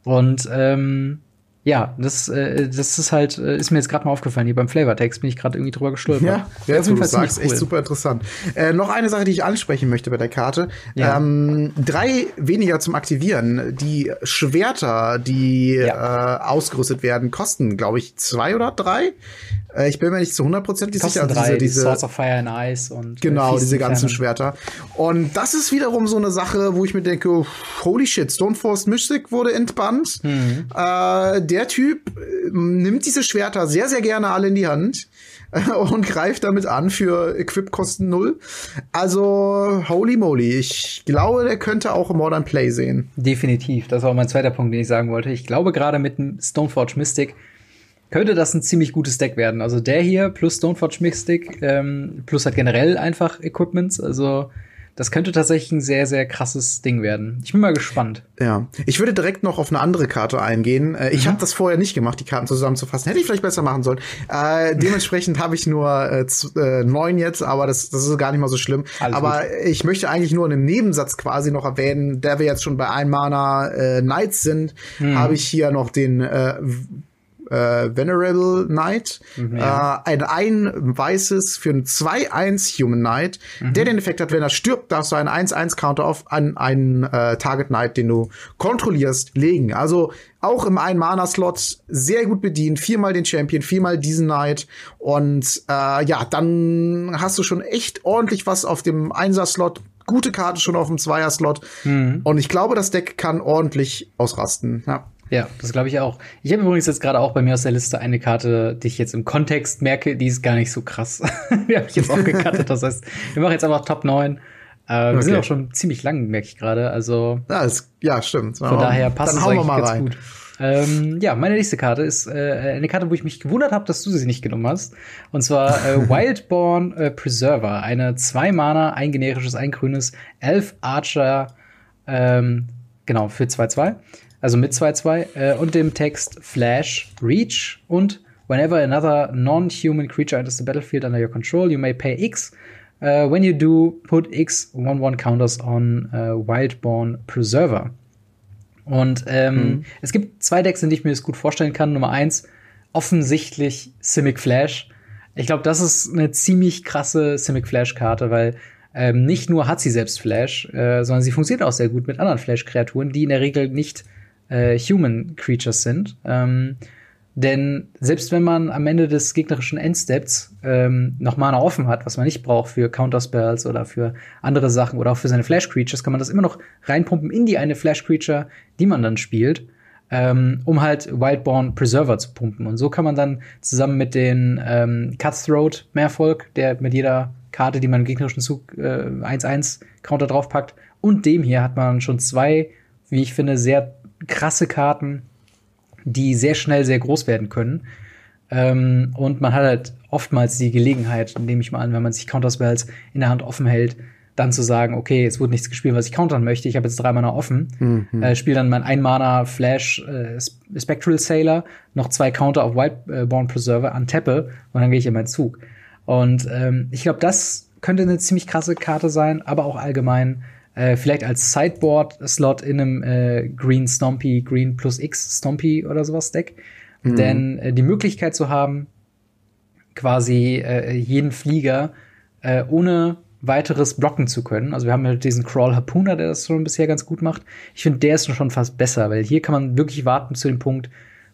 Und ähm, ja, das, äh, das ist halt, äh, ist mir jetzt gerade mal aufgefallen. Hier beim Flavortext bin ich gerade irgendwie drüber gestolpert. Ja, ja wo du sagst, cool. echt super interessant. Äh, noch eine Sache, die ich ansprechen möchte bei der Karte. Ja. Ähm, drei weniger zum Aktivieren. Die Schwerter, die ja. äh, ausgerüstet werden, kosten, glaube ich, zwei oder drei. Äh, ich bin mir nicht zu hundertprozentig sicher. Also diese, diese Swords of Fire and Ice und äh, genau diese ganzen Schwerter. Und das ist wiederum so eine Sache, wo ich mir denke, holy shit, Stoneforce Mystic wurde entbannt. Mhm. Äh, der Typ äh, nimmt diese Schwerter sehr sehr gerne alle in die Hand und greift damit an für Equip-Kosten null. Also, holy moly. Ich glaube, der könnte auch Modern Play sehen. Definitiv. Das war mein zweiter Punkt, den ich sagen wollte. Ich glaube, gerade mit dem Stoneforge Mystic könnte das ein ziemlich gutes Deck werden. Also der hier plus Stoneforge Mystic ähm, plus halt generell einfach Equipments. Also das könnte tatsächlich ein sehr, sehr krasses Ding werden. Ich bin mal gespannt. Ja, ich würde direkt noch auf eine andere Karte eingehen. Äh, ich mhm. habe das vorher nicht gemacht, die Karten zusammenzufassen. Hätte ich vielleicht besser machen sollen. Äh, dementsprechend habe ich nur äh, äh, neun jetzt, aber das, das ist gar nicht mal so schlimm. Alles aber gut. ich möchte eigentlich nur einen Nebensatz quasi noch erwähnen, da wir jetzt schon bei ein Mana äh, Knights sind, mhm. habe ich hier noch den äh, äh, Venerable Knight, mhm, ja. äh, ein ein weißes für ein 2-1 Human Knight, mhm. der den Effekt hat, wenn er stirbt, darfst du einen 1-1-Counter auf an einen äh, Target Knight, den du kontrollierst, legen. Also auch im ein Mana Slot sehr gut bedient, viermal den Champion, viermal diesen Knight und äh, ja, dann hast du schon echt ordentlich was auf dem Einser Slot gute Karte schon auf dem Zweier-Slot. Mhm. Und ich glaube, das Deck kann ordentlich ausrasten. Ja. Ja, das glaube ich auch. Ich habe übrigens jetzt gerade auch bei mir aus der Liste eine Karte, die ich jetzt im Kontext merke, die ist gar nicht so krass. die habe ich jetzt auch gecuttet. Das heißt, wir machen jetzt einfach Top 9. Äh, wir okay. sind auch schon ziemlich lang, merke ich gerade. Also ja, ist, ja, stimmt. Von daher passt Dann es eigentlich ganz rein. gut. Ähm, ja, meine nächste Karte ist äh, eine Karte, wo ich mich gewundert habe, dass du sie nicht genommen hast. Und zwar äh, Wildborn äh, Preserver. Eine zwei Mana, ein generisches, ein grünes, elf Archer, ähm, genau, für 2-2 also mit 2-2, äh, und dem Text Flash, Reach und whenever another non-human creature enters the battlefield under your control, you may pay X. Uh, when you do, put X 1-1 counters on uh, Wildborn Preserver. Und ähm, mhm. es gibt zwei Decks, in denen ich mir das gut vorstellen kann. Nummer eins, offensichtlich Simic Flash. Ich glaube, das ist eine ziemlich krasse Simic Flash-Karte, weil ähm, nicht nur hat sie selbst Flash, äh, sondern sie funktioniert auch sehr gut mit anderen Flash-Kreaturen, die in der Regel nicht äh, Human Creatures sind. Ähm, denn selbst wenn man am Ende des gegnerischen Endsteps ähm, noch Mana offen hat, was man nicht braucht für Counterspells oder für andere Sachen oder auch für seine Flash Creatures, kann man das immer noch reinpumpen in die eine Flash Creature, die man dann spielt. ähm, um halt Wildborn Preserver zu pumpen. Und so kann man dann zusammen mit den ähm, Cutthroat Mehrfolg, der mit jeder Karte, die man im gegnerischen Zug 1-1 äh, Counter draufpackt, und dem hier hat man schon zwei, wie ich finde, sehr krasse Karten, die sehr schnell sehr groß werden können. Ähm, und man hat halt oftmals die Gelegenheit, nehme ich mal an, wenn man sich Counterspells in der Hand offen hält, dann zu sagen, okay, es wurde nichts gespielt, was ich countern möchte, ich habe jetzt drei Mana offen, mhm. äh, spiele dann mein ein Mana Flash äh, Spectral Sailor, noch zwei Counter auf Whiteborn Preserver, antappe und dann gehe ich in meinen Zug. Und ähm, ich glaube, das könnte eine ziemlich krasse Karte sein, aber auch allgemein äh, vielleicht als Sideboard-Slot in einem äh, Green Stompy, Green plus X Stompy oder sowas Deck. Mhm. Denn äh, die Möglichkeit zu haben, quasi äh, jeden Flieger äh, ohne weiteres blocken zu können. Also wir haben halt diesen Crawl Harpooner, der das schon bisher ganz gut macht. Ich finde, der ist schon fast besser, weil hier kann man wirklich warten zu dem Punkt,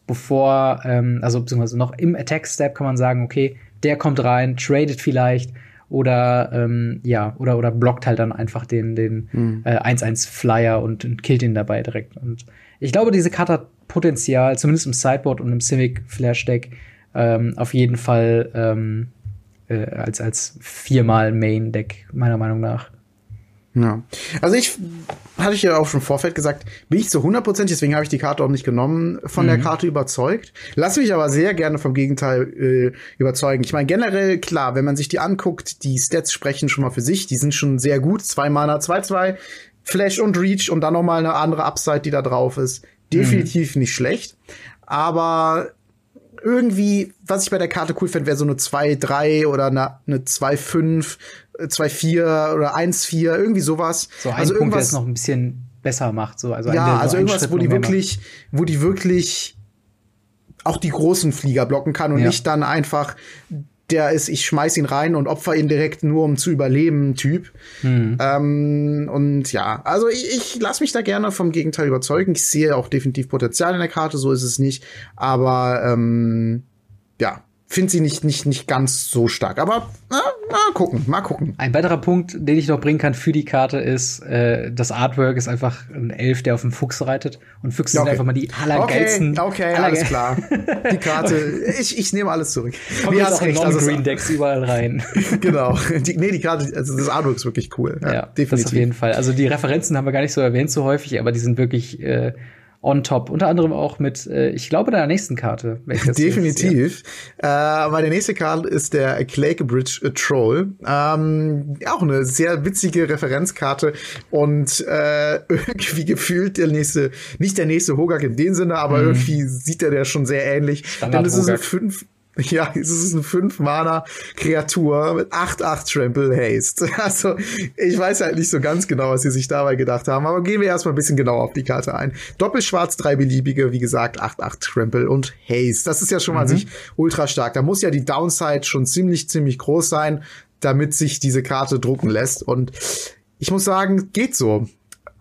bevor, ähm, also beziehungsweise noch im Attack-Step kann man sagen, okay, der kommt rein, tradet vielleicht oder ähm, ja, oder oder blockt halt dann einfach den den mhm. äh, 1-1 Flyer und, und killt ihn dabei direkt. Und ich glaube, diese Karte hat Potenzial, zumindest im Sideboard und im Civic Flash Deck, ähm, auf jeden Fall ähm, äh, als, als viermal Main-Deck, meiner Meinung nach. Ja. Also ich hatte ich ja auch schon im Vorfeld gesagt, bin ich zu 100%, deswegen habe ich die Karte auch nicht genommen, von mhm. der Karte überzeugt. Lass mich aber sehr gerne vom Gegenteil äh, überzeugen. Ich meine, generell, klar, wenn man sich die anguckt, die Stats sprechen schon mal für sich, die sind schon sehr gut. Zwei Mana, 2-2, Flash und Reach und dann noch mal eine andere Upside, die da drauf ist. Definitiv mhm. nicht schlecht. Aber irgendwie, was ich bei der Karte cool fände, wäre so eine 2-3 oder eine, eine 2-5, 2-4 oder 1-4, irgendwie sowas. So ein also Punkt, es noch ein bisschen besser macht. So, also ja, also irgendwas, wo die wirklich, wo die wirklich auch die großen Flieger blocken kann und ja. nicht dann einfach der ist, ich schmeiß ihn rein und opfer ihn direkt nur, um zu überleben, Typ. Mhm. Ähm, und ja, also ich, ich lasse mich da gerne vom Gegenteil überzeugen. Ich sehe auch definitiv Potenzial in der Karte, so ist es nicht. Aber ähm, ja, finde sie nicht, nicht, nicht ganz so stark. Aber na, mal gucken, mal gucken. Ein weiterer Punkt, den ich noch bringen kann für die Karte, ist, äh, das Artwork ist einfach ein Elf, der auf dem Fuchs reitet. Und Füchse okay. sind einfach mal die allergeilsten. Okay, okay alles klar. Die Karte, ich, ich nehme alles zurück. Kommt jetzt auch in also Non-Green-Decks überall rein. genau. Die, nee, die Karte, also das Artwork ist wirklich cool. Ja, ja definitiv. Das auf jeden Fall. Also die Referenzen haben wir gar nicht so erwähnt so häufig, aber die sind wirklich äh, on top. Unter anderem auch mit, äh, ich glaube, der nächsten Karte. Definitiv. Äh, meine nächste Karte ist der Clake Bridge äh, Troll. Ähm, auch eine sehr witzige Referenzkarte und äh, irgendwie gefühlt der nächste, nicht der nächste Hogak in dem Sinne, aber mhm. irgendwie sieht er der schon sehr ähnlich. Standard Denn es ist ein fünf ja, es ist eine 5-Mana-Kreatur mit 8-8 Trample Haste. Also, ich weiß halt nicht so ganz genau, was sie sich dabei gedacht haben, aber gehen wir erstmal ein bisschen genauer auf die Karte ein. Doppelschwarz, drei beliebige, wie gesagt, 8-8 Trample und Haste. Das ist ja schon mal mhm. sich ultra stark. Da muss ja die Downside schon ziemlich, ziemlich groß sein, damit sich diese Karte drucken lässt. Und ich muss sagen, geht so.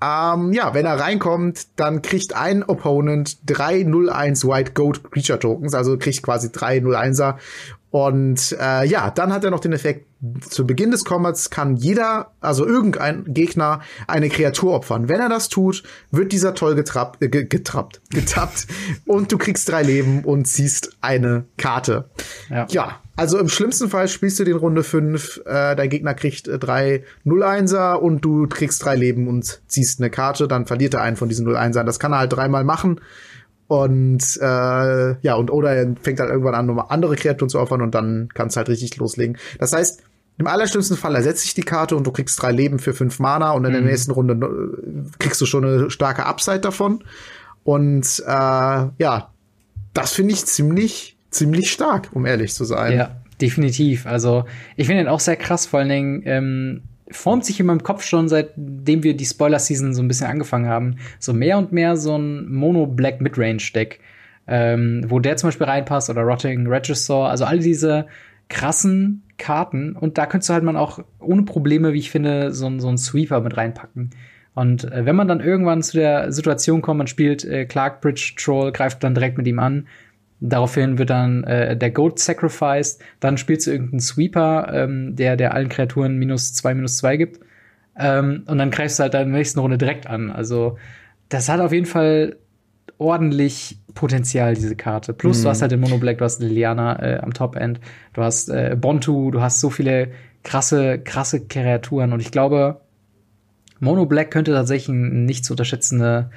Ähm, ja, wenn er reinkommt, dann kriegt ein Opponent 301 White Goat Creature Tokens, also kriegt quasi 301er. Und äh, ja, dann hat er noch den Effekt, zu Beginn des Combats kann jeder, also irgendein Gegner, eine Kreatur opfern. Wenn er das tut, wird dieser toll getrappt, äh, getrappt, getappt und du kriegst drei Leben und ziehst eine Karte. Ja. ja. Also im schlimmsten Fall spielst du den Runde 5, äh, dein Gegner kriegt äh, drei 0-1er und du kriegst drei Leben und ziehst eine Karte, dann verliert er einen von diesen 0-1ern. Das kann er halt dreimal machen. Und äh, ja, und oder er fängt halt irgendwann an, nochmal andere Kreaturen zu opfern und dann kannst halt richtig loslegen. Das heißt, im allerschlimmsten Fall ersetze ich die Karte und du kriegst drei Leben für fünf Mana und in der mhm. nächsten Runde äh, kriegst du schon eine starke Upside davon. Und äh, ja, das finde ich ziemlich ziemlich stark, um ehrlich zu sein. Ja, definitiv. Also ich finde ihn auch sehr krass, vor allen Dingen ähm, formt sich in meinem Kopf schon, seitdem wir die Spoiler-Season so ein bisschen angefangen haben, so mehr und mehr so ein Mono-Black Midrange-Deck, ähm, wo der zum Beispiel reinpasst oder Rotting Regisaur, also all diese krassen Karten. Und da könntest du halt man auch ohne Probleme, wie ich finde, so, so einen Sweeper mit reinpacken. Und äh, wenn man dann irgendwann zu der Situation kommt, man spielt äh, Clark Bridge Troll, greift dann direkt mit ihm an, Daraufhin wird dann äh, der Goat sacrificed. Dann spielst du irgendeinen Sweeper, ähm, der, der allen Kreaturen minus zwei, minus zwei gibt. Ähm, und dann greifst du halt in der nächsten Runde direkt an. Also, das hat auf jeden Fall ordentlich Potenzial, diese Karte. Plus, mhm. du hast halt den Mono Black, du hast Liliana äh, am Top-End, du hast äh, Bontu, du hast so viele krasse, krasse Kreaturen und ich glaube, Mono Black könnte tatsächlich ein nicht zu unterschätzende,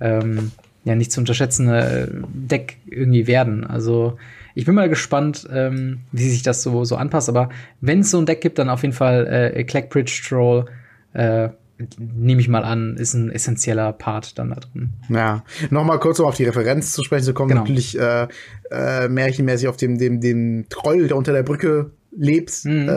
ähm, ja, nicht zu unterschätzende Deck irgendwie werden. Also, ich bin mal gespannt, ähm, wie sich das so, so anpasst, aber wenn es so ein Deck gibt, dann auf jeden Fall äh, Clackbridge Troll, äh, nehme ich mal an, ist ein essentieller Part dann da drin. Ja, nochmal kurz um auf die Referenz zu sprechen zu kommen, genau. natürlich äh, äh, märchenmäßig auf dem, dem, dem Troll, der unter der Brücke lebt, mhm. äh,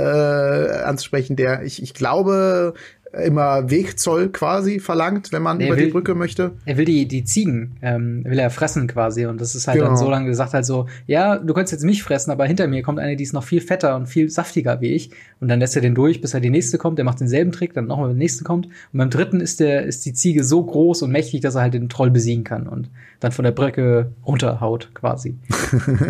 anzusprechen, der ich, ich glaube, immer Wegzoll quasi verlangt, wenn man er über will, die Brücke möchte. Er will die, die Ziegen, ähm, will er fressen quasi. Und das ist halt genau. dann so lange gesagt halt so, ja, du kannst jetzt mich fressen, aber hinter mir kommt eine, die ist noch viel fetter und viel saftiger wie ich. Und dann lässt er den durch, bis er die nächste kommt, der macht denselben Trick, dann nochmal der nächste kommt. Und beim dritten ist der, ist die Ziege so groß und mächtig, dass er halt den Troll besiegen kann und dann von der Brücke runterhaut quasi.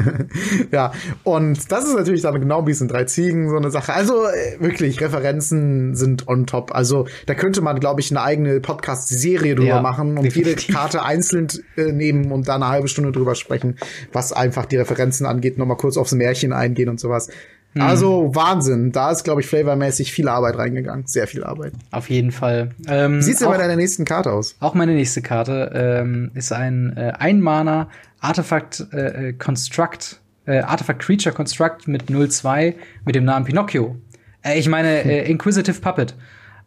ja, und das ist natürlich dann genau wie es in drei Ziegen so eine Sache. Also äh, wirklich, Referenzen sind on top. Also also da könnte man, glaube ich, eine eigene Podcast-Serie drüber ja, machen und definitiv. jede Karte einzeln äh, nehmen und da eine halbe Stunde drüber sprechen, was einfach die Referenzen angeht, nochmal kurz aufs Märchen eingehen und sowas. Mhm. Also Wahnsinn. Da ist, glaube ich, flavormäßig viel Arbeit reingegangen. Sehr viel Arbeit. Auf jeden Fall. Ähm, Wie sieht's denn bei deiner nächsten Karte aus? Auch meine nächste Karte ähm, ist ein äh, Ein-Mana Artefakt äh, äh Construct, äh, Artefakt Creature Construct mit 02 mit dem Namen Pinocchio. Äh, ich meine äh, Inquisitive Puppet.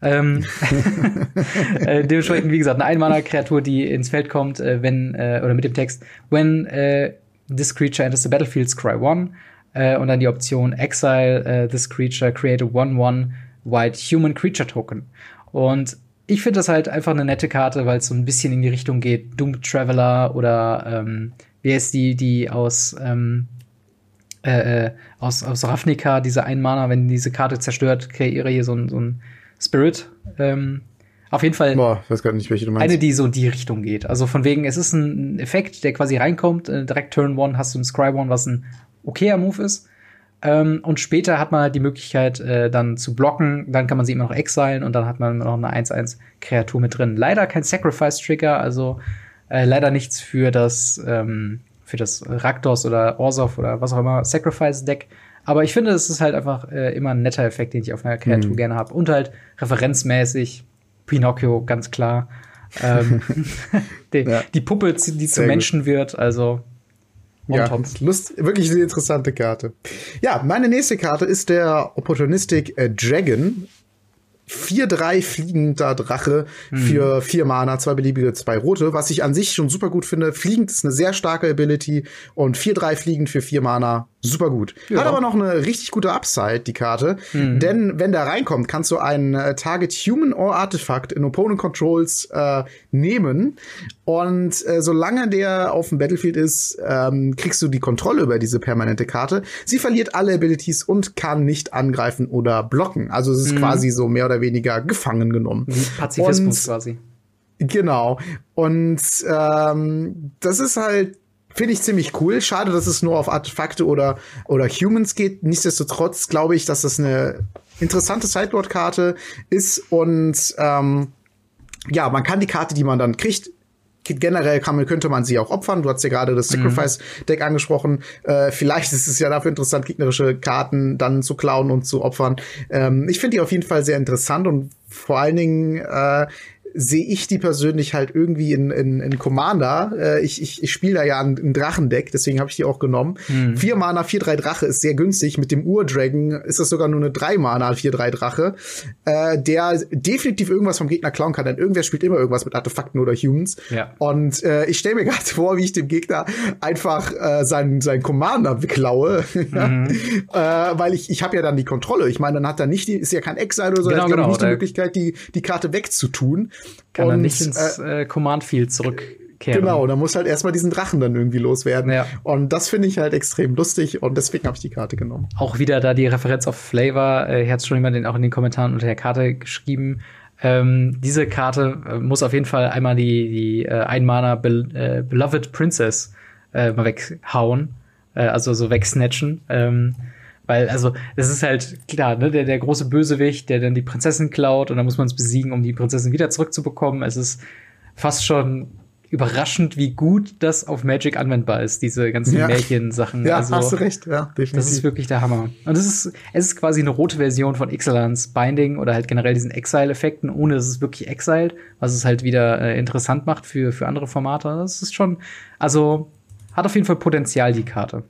Ähm, äh, dementsprechend, wie gesagt, eine Einmaler-Kreatur, die ins Feld kommt, äh, wenn, äh, oder mit dem Text, when äh, this creature enters the battlefield, scry one. Äh, und dann die Option Exile äh, this creature, create a 1-1 white human creature token. Und ich finde das halt einfach eine nette Karte, weil es so ein bisschen in die Richtung geht, Doom Traveler oder ähm, wie ist die, die aus ähm, äh, äh, aus, aus Ravnica, diese Einmaler, wenn diese Karte zerstört, kreiere hier so ein, so ein Spirit. Ähm, auf jeden Fall Boah, weiß gar nicht, welche du meinst. eine, die so in die Richtung geht. Also von wegen, es ist ein Effekt, der quasi reinkommt. Äh, direkt Turn One hast du ein Scry One, was ein okayer Move ist. Ähm, und später hat man halt die Möglichkeit, äh, dann zu blocken. Dann kann man sie immer noch exilen und dann hat man noch eine 1-1-Kreatur mit drin. Leider kein Sacrifice-Trigger, also äh, leider nichts für das, ähm, für das Raktos oder Orsov oder was auch immer Sacrifice-Deck. Aber ich finde, es ist halt einfach äh, immer ein netter Effekt, den ich auf einer Kreatur mhm. gerne habe. Und halt referenzmäßig Pinocchio, ganz klar. ähm, die, ja. die, Puppe, die zum Menschen wird, also ja, Lust, wirklich eine interessante Karte. Ja, meine nächste Karte ist der Opportunistic äh, Dragon. 4-3 fliegender Drache hm. für vier Mana, zwei beliebige, zwei rote, was ich an sich schon super gut finde. Fliegend ist eine sehr starke Ability und 4-3 fliegend für vier Mana super gut. Ja. Hat aber noch eine richtig gute Upside, die Karte. Mhm. Denn wenn der reinkommt, kannst du einen äh, Target Human or Artifact in Opponent Controls äh, nehmen. Und äh, solange der auf dem Battlefield ist, ähm, kriegst du die Kontrolle über diese permanente Karte. Sie verliert alle Abilities und kann nicht angreifen oder blocken. Also es ist mhm. quasi so mehr oder weniger gefangen genommen. Pazifismus und, quasi. Genau. Und ähm, das ist halt Finde ich ziemlich cool. Schade, dass es nur auf Artefakte oder, oder Humans geht. Nichtsdestotrotz glaube ich, dass das eine interessante Sideboard-Karte ist und ähm, ja, man kann die Karte, die man dann kriegt, generell kann man, könnte man sie auch opfern. Du hast ja gerade das mhm. Sacrifice-Deck angesprochen. Äh, vielleicht ist es ja dafür interessant, gegnerische Karten dann zu klauen und zu opfern. Ähm, ich finde die auf jeden Fall sehr interessant und vor allen Dingen äh, sehe ich die persönlich halt irgendwie in, in, in Commander. Äh, ich ich, ich spiele da ja ein, ein Drachendeck, deswegen habe ich die auch genommen. Mhm. Vier Mana, vier drei Drache ist sehr günstig. Mit dem Urdragon ist das sogar nur eine drei Mana, vier drei Drache, äh, der definitiv irgendwas vom Gegner klauen kann, denn irgendwer spielt immer irgendwas mit Artefakten oder Humans. Ja. Und äh, ich stelle mir gerade vor, wie ich dem Gegner einfach äh, seinen, seinen Commander klaue. mhm. äh, weil ich, ich habe ja dann die Kontrolle. Ich meine, dann hat er nicht die, ist ja kein Exile oder so, genau, hat genau, nicht die Möglichkeit, die, die Karte wegzutun. Kann er nicht ins äh, äh, Command Field zurückkehren. Genau, da muss halt erstmal diesen Drachen dann irgendwie loswerden. Ja. Und das finde ich halt extrem lustig und deswegen habe ich die Karte genommen. Auch wieder da die Referenz auf Flavor. Äh, hat schon jemand den auch in den Kommentaren unter der Karte geschrieben. Ähm, diese Karte äh, muss auf jeden Fall einmal die, die äh, Einmaner Be äh, Beloved Princess äh, mal weghauen. Äh, also so wegsnatchen. Ähm, weil, also, das ist halt klar, ne, der, der große Bösewicht, der dann die Prinzessin klaut und dann muss man es besiegen, um die Prinzessin wieder zurückzubekommen. Es ist fast schon überraschend, wie gut das auf Magic anwendbar ist, diese ganzen ja. Märchensachen. Ja, also, hast du recht, ja, definitiv. Das ist wirklich der Hammer. Und es ist, es ist quasi eine rote Version von Ixalans Binding oder halt generell diesen Exile-Effekten, ohne dass es wirklich exiled, was es halt wieder äh, interessant macht für, für andere Formate. Das ist schon, also, hat auf jeden Fall Potenzial, die Karte.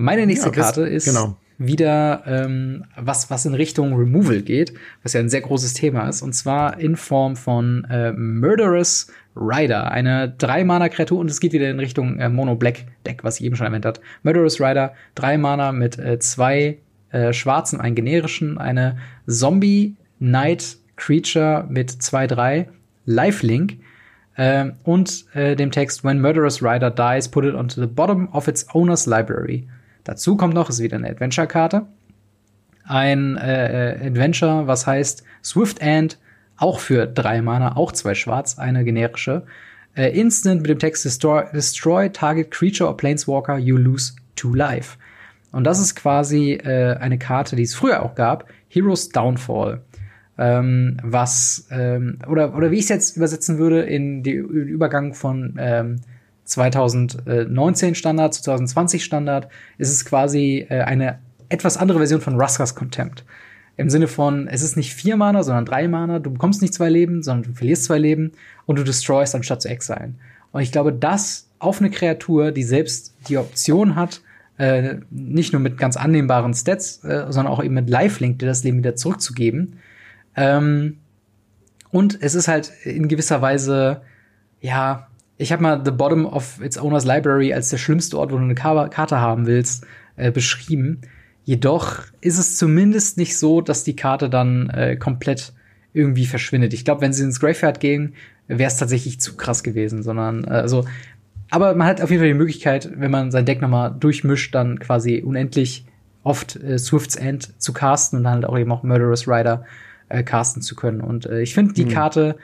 Meine nächste ja, Karte ist genau. wieder ähm, was, was in Richtung Removal geht, was ja ein sehr großes Thema ist, und zwar in Form von äh, Murderous Rider, eine drei Mana Kreatur und es geht wieder in Richtung äh, Mono Black Deck, was ich eben schon erwähnt hat. Murderous Rider, drei Mana mit äh, zwei äh, schwarzen, einen generischen, eine Zombie Knight Creature mit zwei drei Lifelink äh, und äh, dem Text When Murderous Rider dies, put it onto the bottom of its owner's library. Dazu kommt noch, ist wieder eine Adventure-Karte. Ein äh, Adventure, was heißt Swift End, auch für drei Mana, auch zwei Schwarz, eine generische. Äh, Instant mit dem Text Destroy, Destroy Target Creature or Planeswalker, you lose two life. Und das ist quasi äh, eine Karte, die es früher auch gab, Heroes Downfall. Ähm, was, ähm, oder, oder wie ich es jetzt übersetzen würde, in den Übergang von ähm, 2019 Standard zu 2020 Standard ist es quasi äh, eine etwas andere Version von Ruskas Contempt. Im Sinne von, es ist nicht vier Mana, sondern drei Mana. Du bekommst nicht zwei Leben, sondern du verlierst zwei Leben und du destroyst anstatt zu exilen. Und ich glaube, das auf eine Kreatur, die selbst die Option hat, äh, nicht nur mit ganz annehmbaren Stats, äh, sondern auch eben mit Lifelink, dir das Leben wieder zurückzugeben. Ähm, und es ist halt in gewisser Weise, ja, ich habe mal The Bottom of its Owner's Library als der schlimmste Ort, wo du eine Karte haben willst, äh, beschrieben. Jedoch ist es zumindest nicht so, dass die Karte dann äh, komplett irgendwie verschwindet. Ich glaube, wenn sie ins Graveyard gehen, wäre es tatsächlich zu krass gewesen, sondern äh, also aber man hat auf jeden Fall die Möglichkeit, wenn man sein Deck nochmal durchmischt, dann quasi unendlich oft äh, Swift's End zu casten und dann halt auch eben auch Murderous Rider äh, casten zu können. Und äh, ich finde die mhm. Karte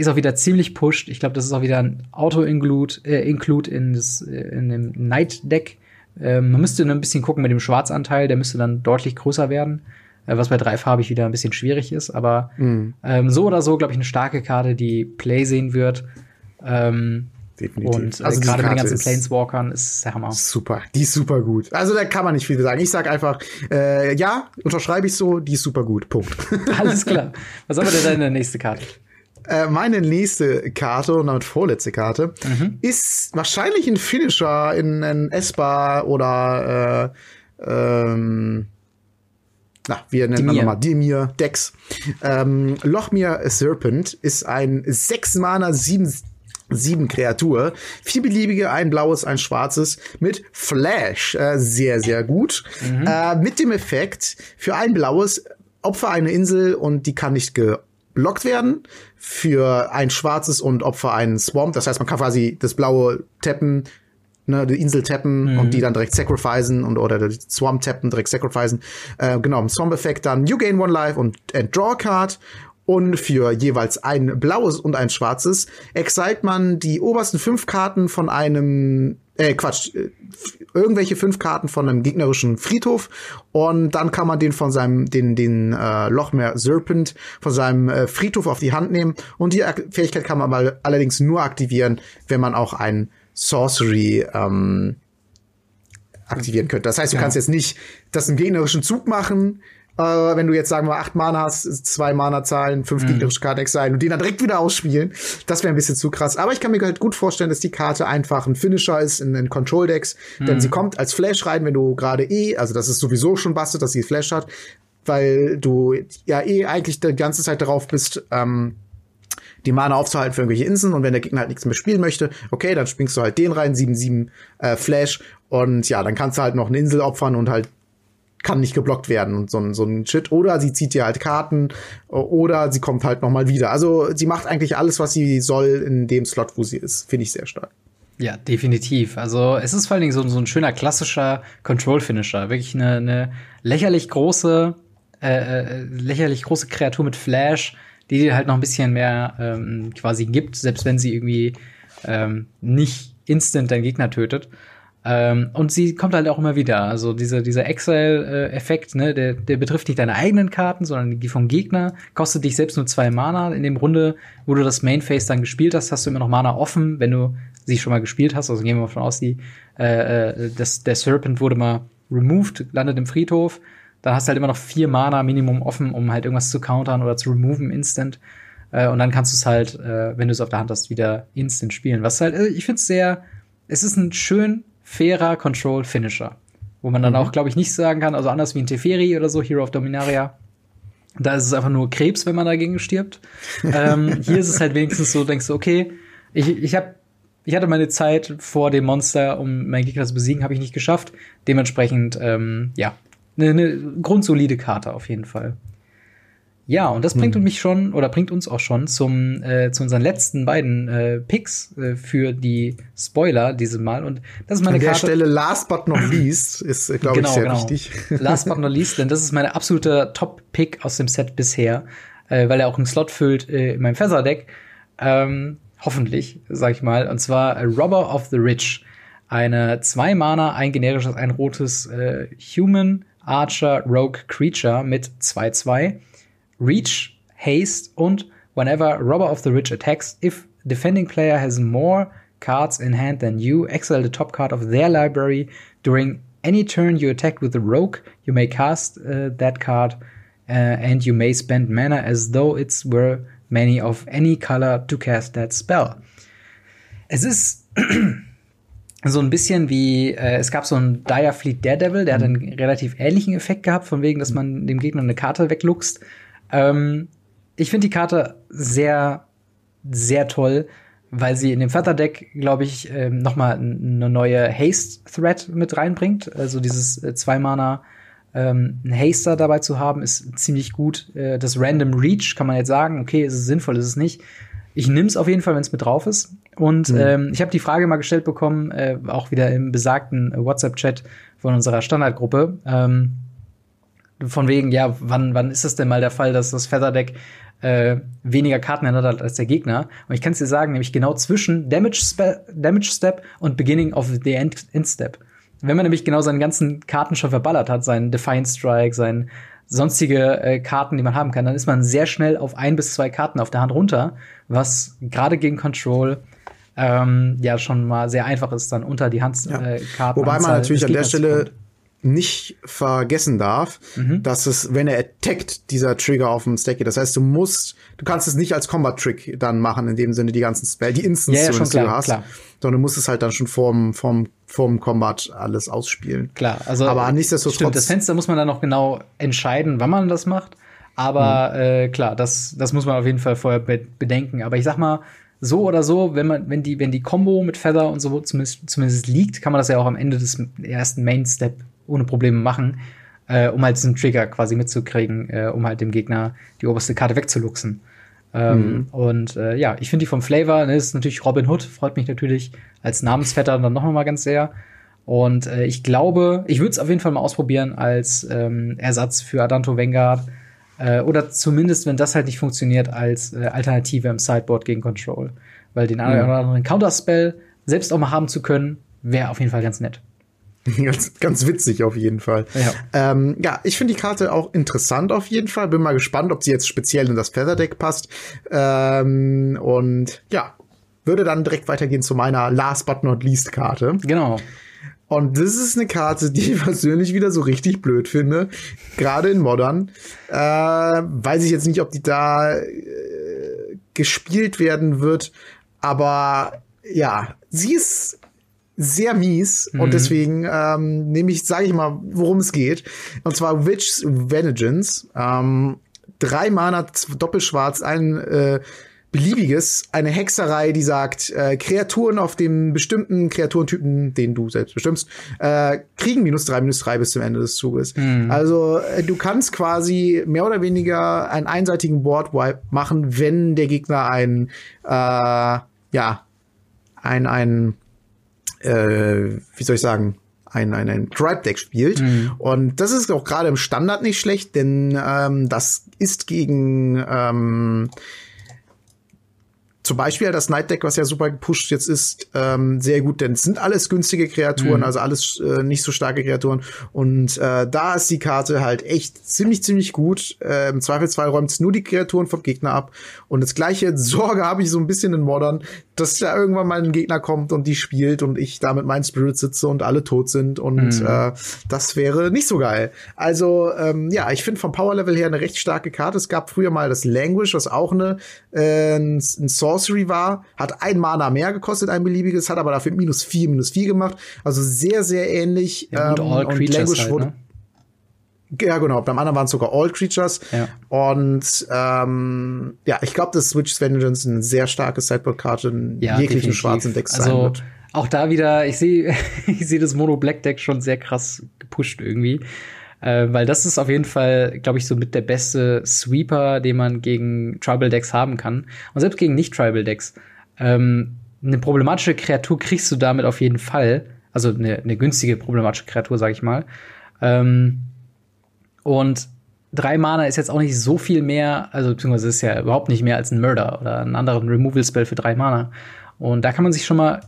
ist auch wieder ziemlich pusht. Ich glaube, das ist auch wieder ein Auto-Include äh, Include in, das, äh, in dem Night-Deck. Ähm, man müsste nur ein bisschen gucken mit dem Schwarzanteil, der müsste dann deutlich größer werden, äh, was bei dreifarbig wieder ein bisschen schwierig ist. Aber mhm. ähm, so oder so, glaube ich, eine starke Karte, die Play sehen wird. Ähm, Definitiv. Und äh, also gerade mit den ganzen Planeswalkern ist der Hammer. Super, die ist super gut. Also da kann man nicht viel sagen. Ich sag einfach, äh, ja, unterschreibe ich so, die ist super gut. Punkt. Alles klar. Was haben wir denn in der nächste Karte? Äh, meine nächste Karte und damit vorletzte Karte mhm. ist wahrscheinlich ein Finisher in, in Esper oder äh, ähm, na, wir nennen Dimir. nochmal Dimir, Dex. Ähm, Lochmir Serpent ist ein 6 Mana 7 sieben Kreatur, vier beliebige, ein blaues, ein schwarzes mit Flash, äh, sehr sehr gut. Mhm. Äh, mit dem Effekt für ein blaues Opfer eine Insel und die kann nicht ge blockt werden für ein schwarzes und Opfer einen Swamp. Das heißt, man kann quasi das blaue tappen, ne, die Insel tappen mhm. und die dann direkt sacrificen und oder die Swamp tappen, direkt sacrificen. Äh, genau, im Swamp-Effekt dann You gain one life und and draw a card. Und für jeweils ein blaues und ein schwarzes exile man die obersten fünf Karten von einem äh, Quatsch, äh, irgendwelche fünf Karten von einem gegnerischen Friedhof und dann kann man den von seinem, den, den äh, Lochmeer Serpent von seinem äh, Friedhof auf die Hand nehmen und die Fähigkeit kann man mal allerdings nur aktivieren, wenn man auch ein Sorcery ähm, aktivieren könnte. Das heißt, du ja. kannst jetzt nicht das im gegnerischen Zug machen, äh, wenn du jetzt sagen wir acht Mana hast, zwei Mana zahlen, fünf mhm. gegnerische Karten sein und die dann direkt wieder ausspielen, das wäre ein bisschen zu krass. Aber ich kann mir halt gut vorstellen, dass die Karte einfach ein Finisher ist in den Control Decks, mhm. denn sie kommt als Flash rein, wenn du gerade eh, also das ist sowieso schon bastet, dass sie Flash hat, weil du ja eh eigentlich die ganze Zeit darauf bist, ähm, die Mana aufzuhalten für irgendwelche Inseln und wenn der Gegner halt nichts mehr spielen möchte, okay, dann springst du halt den rein, 7-7 äh, Flash und ja, dann kannst du halt noch eine Insel opfern und halt kann nicht geblockt werden und so, ein so ein Shit. Oder sie zieht dir halt Karten oder sie kommt halt noch mal wieder. Also sie macht eigentlich alles, was sie soll in dem Slot, wo sie ist. Finde ich sehr stark. Ja, definitiv. Also es ist vor allen Dingen so, so ein schöner klassischer Control-Finisher. Wirklich eine, eine lächerlich große, äh, äh, lächerlich große Kreatur mit Flash, die dir halt noch ein bisschen mehr ähm, quasi gibt, selbst wenn sie irgendwie ähm, nicht instant deinen Gegner tötet. Ähm, und sie kommt halt auch immer wieder. Also dieser, dieser Exile-Effekt, ne, der, der betrifft nicht deine eigenen Karten, sondern die vom Gegner. Kostet dich selbst nur zwei Mana. In dem Runde, wo du das Main Phase dann gespielt hast, hast du immer noch Mana offen, wenn du sie schon mal gespielt hast. Also gehen wir mal von aus, die, äh, äh das, der Serpent wurde mal removed, landet im Friedhof. Da hast du halt immer noch vier Mana Minimum offen, um halt irgendwas zu countern oder zu removen instant. Äh, und dann kannst du es halt, äh, wenn du es auf der Hand hast, wieder instant spielen. Was halt, ich finde es sehr, es ist ein schön fairer Control-Finisher. Wo man dann mhm. auch, glaube ich, nicht sagen kann, also anders wie ein Teferi oder so, Hero of Dominaria, da ist es einfach nur Krebs, wenn man dagegen stirbt. ähm, hier ist es halt wenigstens so, denkst du, okay, ich, ich hab, ich hatte meine Zeit vor dem Monster, um meinen Gegner zu besiegen, habe ich nicht geschafft. Dementsprechend, ähm, ja, eine, eine grundsolide Karte auf jeden Fall. Ja, und das bringt hm. mich schon oder bringt uns auch schon zum äh, zu unseren letzten beiden äh, Picks äh, für die Spoiler dieses Mal und das ist meine An der Karte. Stelle last but not least ist äh, glaube genau, ich sehr genau. wichtig. Last but not least, denn das ist mein absoluter Top Pick aus dem Set bisher, äh, weil er auch einen Slot füllt äh, in meinem Feather Deck. Ähm, hoffentlich, sag ich mal, und zwar Robber of the Rich. Eine zwei Mana, ein generisches, ein rotes äh, Human Archer Rogue Creature mit 2-2 Reach, Haste und whenever Robber of the Rich attacks, if defending player has more cards in hand than you, exile the top card of their library. During any turn you attack with the rogue, you may cast uh, that card uh, and you may spend mana as though it's were many of any color to cast that spell. Es ist so ein bisschen wie, äh, es gab so einen Dire Fleet Daredevil, der hat einen relativ ähnlichen Effekt gehabt, von wegen, dass man dem Gegner eine Karte wegluchst. Ähm, ich finde die Karte sehr, sehr toll, weil sie in dem Feather-Deck, glaube ich, ähm, noch mal eine neue Haste-Threat mit reinbringt. Also dieses äh, Zwei-Mana ähm, ein Haster dabei zu haben, ist ziemlich gut. Äh, das Random Reach kann man jetzt sagen, okay, ist es sinnvoll, ist es nicht. Ich nehme es auf jeden Fall, wenn es mit drauf ist. Und mhm. ähm, ich habe die Frage mal gestellt bekommen, äh, auch wieder im besagten WhatsApp-Chat von unserer Standardgruppe. Ähm, von wegen, ja, wann, wann ist es denn mal der Fall, dass das Featherdeck äh, weniger Karten ändert hat als der Gegner? Und ich kann es dir sagen, nämlich genau zwischen Damage, Spe Damage Step und Beginning of the End, End Step. Wenn man nämlich genau seine ganzen Karten schon verballert hat, seinen Defiant Strike, seinen sonstige äh, Karten, die man haben kann, dann ist man sehr schnell auf ein bis zwei Karten auf der Hand runter, was gerade gegen Control ähm, ja schon mal sehr einfach ist, dann unter die Handkarten. Ja. Äh, Wobei man natürlich an der Stelle nicht vergessen darf, mhm. dass es, wenn er attackt, dieser Trigger auf dem Stack geht. Das heißt, du musst, du kannst es nicht als Combat-Trick dann machen, in dem Sinne die ganzen Spell, die Instants, ja, ja, schon klar, du hast, klar. sondern du musst es halt dann schon vorm, vorm, vorm Combat alles ausspielen. Klar, also. Aber nichtsdestotrotz. Stimmt, das Fenster muss man dann noch genau entscheiden, wann man das macht. Aber mhm. äh, klar, das, das muss man auf jeden Fall vorher bedenken. Aber ich sag mal, so oder so, wenn man, wenn die, wenn die Combo mit Feather und so zumindest, zumindest liegt, kann man das ja auch am Ende des ersten Main Step ohne Probleme machen, äh, um halt diesen Trigger quasi mitzukriegen, äh, um halt dem Gegner die oberste Karte wegzuluxen. Ähm, mhm. Und äh, ja, ich finde die vom Flavor, ne, ist natürlich Robin Hood, freut mich natürlich als Namensvetter dann noch mal ganz sehr. Und äh, ich glaube, ich würde es auf jeden Fall mal ausprobieren als ähm, Ersatz für Adanto Vanguard. Äh, oder zumindest, wenn das halt nicht funktioniert, als äh, Alternative im Sideboard gegen Control. Weil den einen oder anderen Counterspell selbst auch mal haben zu können, wäre auf jeden Fall ganz nett. ganz, ganz witzig auf jeden Fall. Ja, ähm, ja ich finde die Karte auch interessant auf jeden Fall. Bin mal gespannt, ob sie jetzt speziell in das Feather-Deck passt. Ähm, und ja, würde dann direkt weitergehen zu meiner Last but not least Karte. Genau. Und das ist eine Karte, die ich persönlich wieder so richtig blöd finde. Gerade in Modern. Äh, weiß ich jetzt nicht, ob die da äh, gespielt werden wird. Aber ja, sie ist sehr mies mhm. und deswegen ähm, nehme ich, sage ich mal, worum es geht. Und zwar Witch's Vengeance. Ähm, drei Mana, doppelschwarz, ein äh, beliebiges, eine Hexerei, die sagt, äh, Kreaturen auf dem bestimmten Kreaturentypen, den du selbst bestimmst, äh, kriegen minus drei, minus drei bis zum Ende des Zuges. Mhm. Also äh, du kannst quasi mehr oder weniger einen einseitigen Boardwipe machen, wenn der Gegner ein, äh, ja, ein, ein äh, wie soll ich sagen, ein, ein, ein Tribe-Deck spielt. Mhm. Und das ist auch gerade im Standard nicht schlecht, denn ähm, das ist gegen ähm, zum Beispiel das Night Deck, was ja super gepusht jetzt ist, ähm, sehr gut, denn es sind alles günstige Kreaturen, mhm. also alles äh, nicht so starke Kreaturen. Und äh, da ist die Karte halt echt ziemlich, ziemlich gut. Äh, Im Zweifelsfall räumt es nur die Kreaturen vom Gegner ab. Und das gleiche Sorge habe ich so ein bisschen in Modern, dass da irgendwann mal ein Gegner kommt und die spielt und ich da mit meinen Spirit sitze und alle tot sind. Und mhm. äh, das wäre nicht so geil. Also, ähm, ja, ich finde vom Power Level her eine recht starke Karte. Es gab früher mal das Language, was auch eine äh, ein, ein Sorcery war, hat ein Mana mehr gekostet, ein beliebiges, hat aber dafür minus vier, minus vier gemacht. Also sehr, sehr ähnlich. Ja, und, ähm, all und Language halt, wurde. Ne? Ja, genau. Beim anderen waren es sogar All Creatures. Ja. Und ähm, ja, ich glaube, dass Switch's Vengeance eine sehr starke Sideboard-Karte in ja, jeglichen definitiv. schwarzen Decks also, sein wird. Auch da wieder, ich sehe ich sehe das Mono-Black-Deck schon sehr krass gepusht irgendwie. Äh, weil das ist auf jeden Fall, glaube ich, so mit der beste Sweeper, den man gegen Tribal-Decks haben kann. Und selbst gegen Nicht-Tribal-Decks. Ähm, eine problematische Kreatur kriegst du damit auf jeden Fall. Also eine, eine günstige problematische Kreatur, sag ich mal. Ähm, und drei Mana ist jetzt auch nicht so viel mehr, also beziehungsweise ist ja überhaupt nicht mehr als ein Murder oder einen anderen Removal-Spell für drei Mana. Und da kann man sich schon mal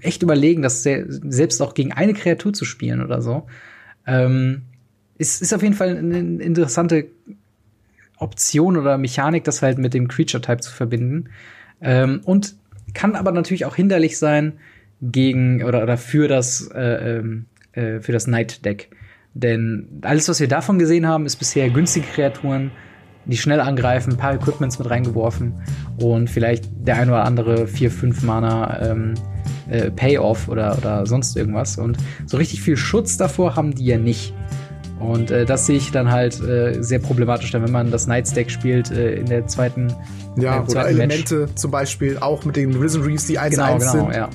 echt überlegen, das selbst auch gegen eine Kreatur zu spielen oder so. Ähm, ist, ist auf jeden Fall eine interessante Option oder Mechanik, das halt mit dem Creature-Type zu verbinden. Ähm, und kann aber natürlich auch hinderlich sein gegen oder, oder für das äh, ähm, äh, das Night Deck. Denn alles, was wir davon gesehen haben, ist bisher günstige Kreaturen, die schnell angreifen, ein paar Equipments mit reingeworfen und vielleicht der ein oder andere 4, 5 Mana ähm, äh, Payoff oder, oder sonst irgendwas. Und so richtig viel Schutz davor haben die ja nicht. Und äh, das sehe ich dann halt äh, sehr problematisch, dann, wenn man das Night Stack spielt äh, in der zweiten. Ja, äh, oder Elemente Match. zum Beispiel auch mit den Risen Reefs, die 1 genau, genau, sind. Ja.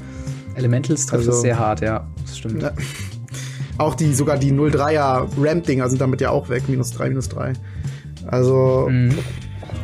Elementals trifft also, es sehr hart, ja, das stimmt. Ja. Auch die, sogar die 03er Ramp-Dinger sind damit ja auch weg, minus 3, minus 3. Also, mhm.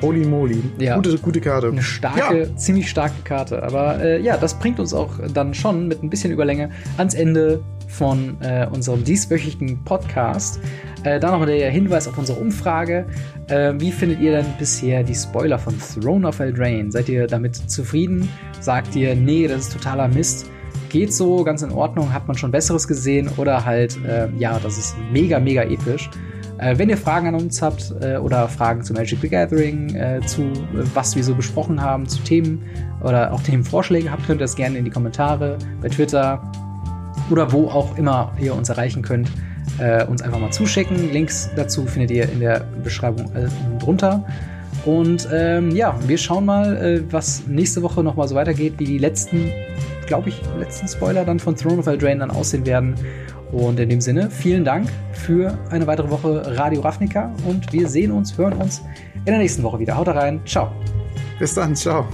holy moly. Ja. Gute, gute Karte. Eine starke, ja. ziemlich starke Karte. Aber äh, ja, das bringt uns auch dann schon mit ein bisschen Überlänge ans Ende von äh, unserem dieswöchigen Podcast. Äh, da nochmal der Hinweis auf unsere Umfrage. Äh, wie findet ihr denn bisher die Spoiler von Throne of Eldraine? Seid ihr damit zufrieden? Sagt ihr, nee, das ist totaler Mist? geht so, ganz in Ordnung, hat man schon Besseres gesehen oder halt, äh, ja, das ist mega, mega episch. Äh, wenn ihr Fragen an uns habt äh, oder Fragen zu Magic the Gathering, äh, zu was wir so besprochen haben, zu Themen oder auch Themenvorschläge habt, könnt ihr das gerne in die Kommentare bei Twitter oder wo auch immer ihr uns erreichen könnt, äh, uns einfach mal zuschicken. Links dazu findet ihr in der Beschreibung drunter. Und ähm, ja, wir schauen mal, was nächste Woche noch mal so weitergeht, wie die letzten glaube ich, letzten Spoiler dann von Throne of Eldraine dann aussehen werden. Und in dem Sinne, vielen Dank für eine weitere Woche Radio Ravnica und wir sehen uns, hören uns in der nächsten Woche wieder. Haut rein, ciao. Bis dann, ciao.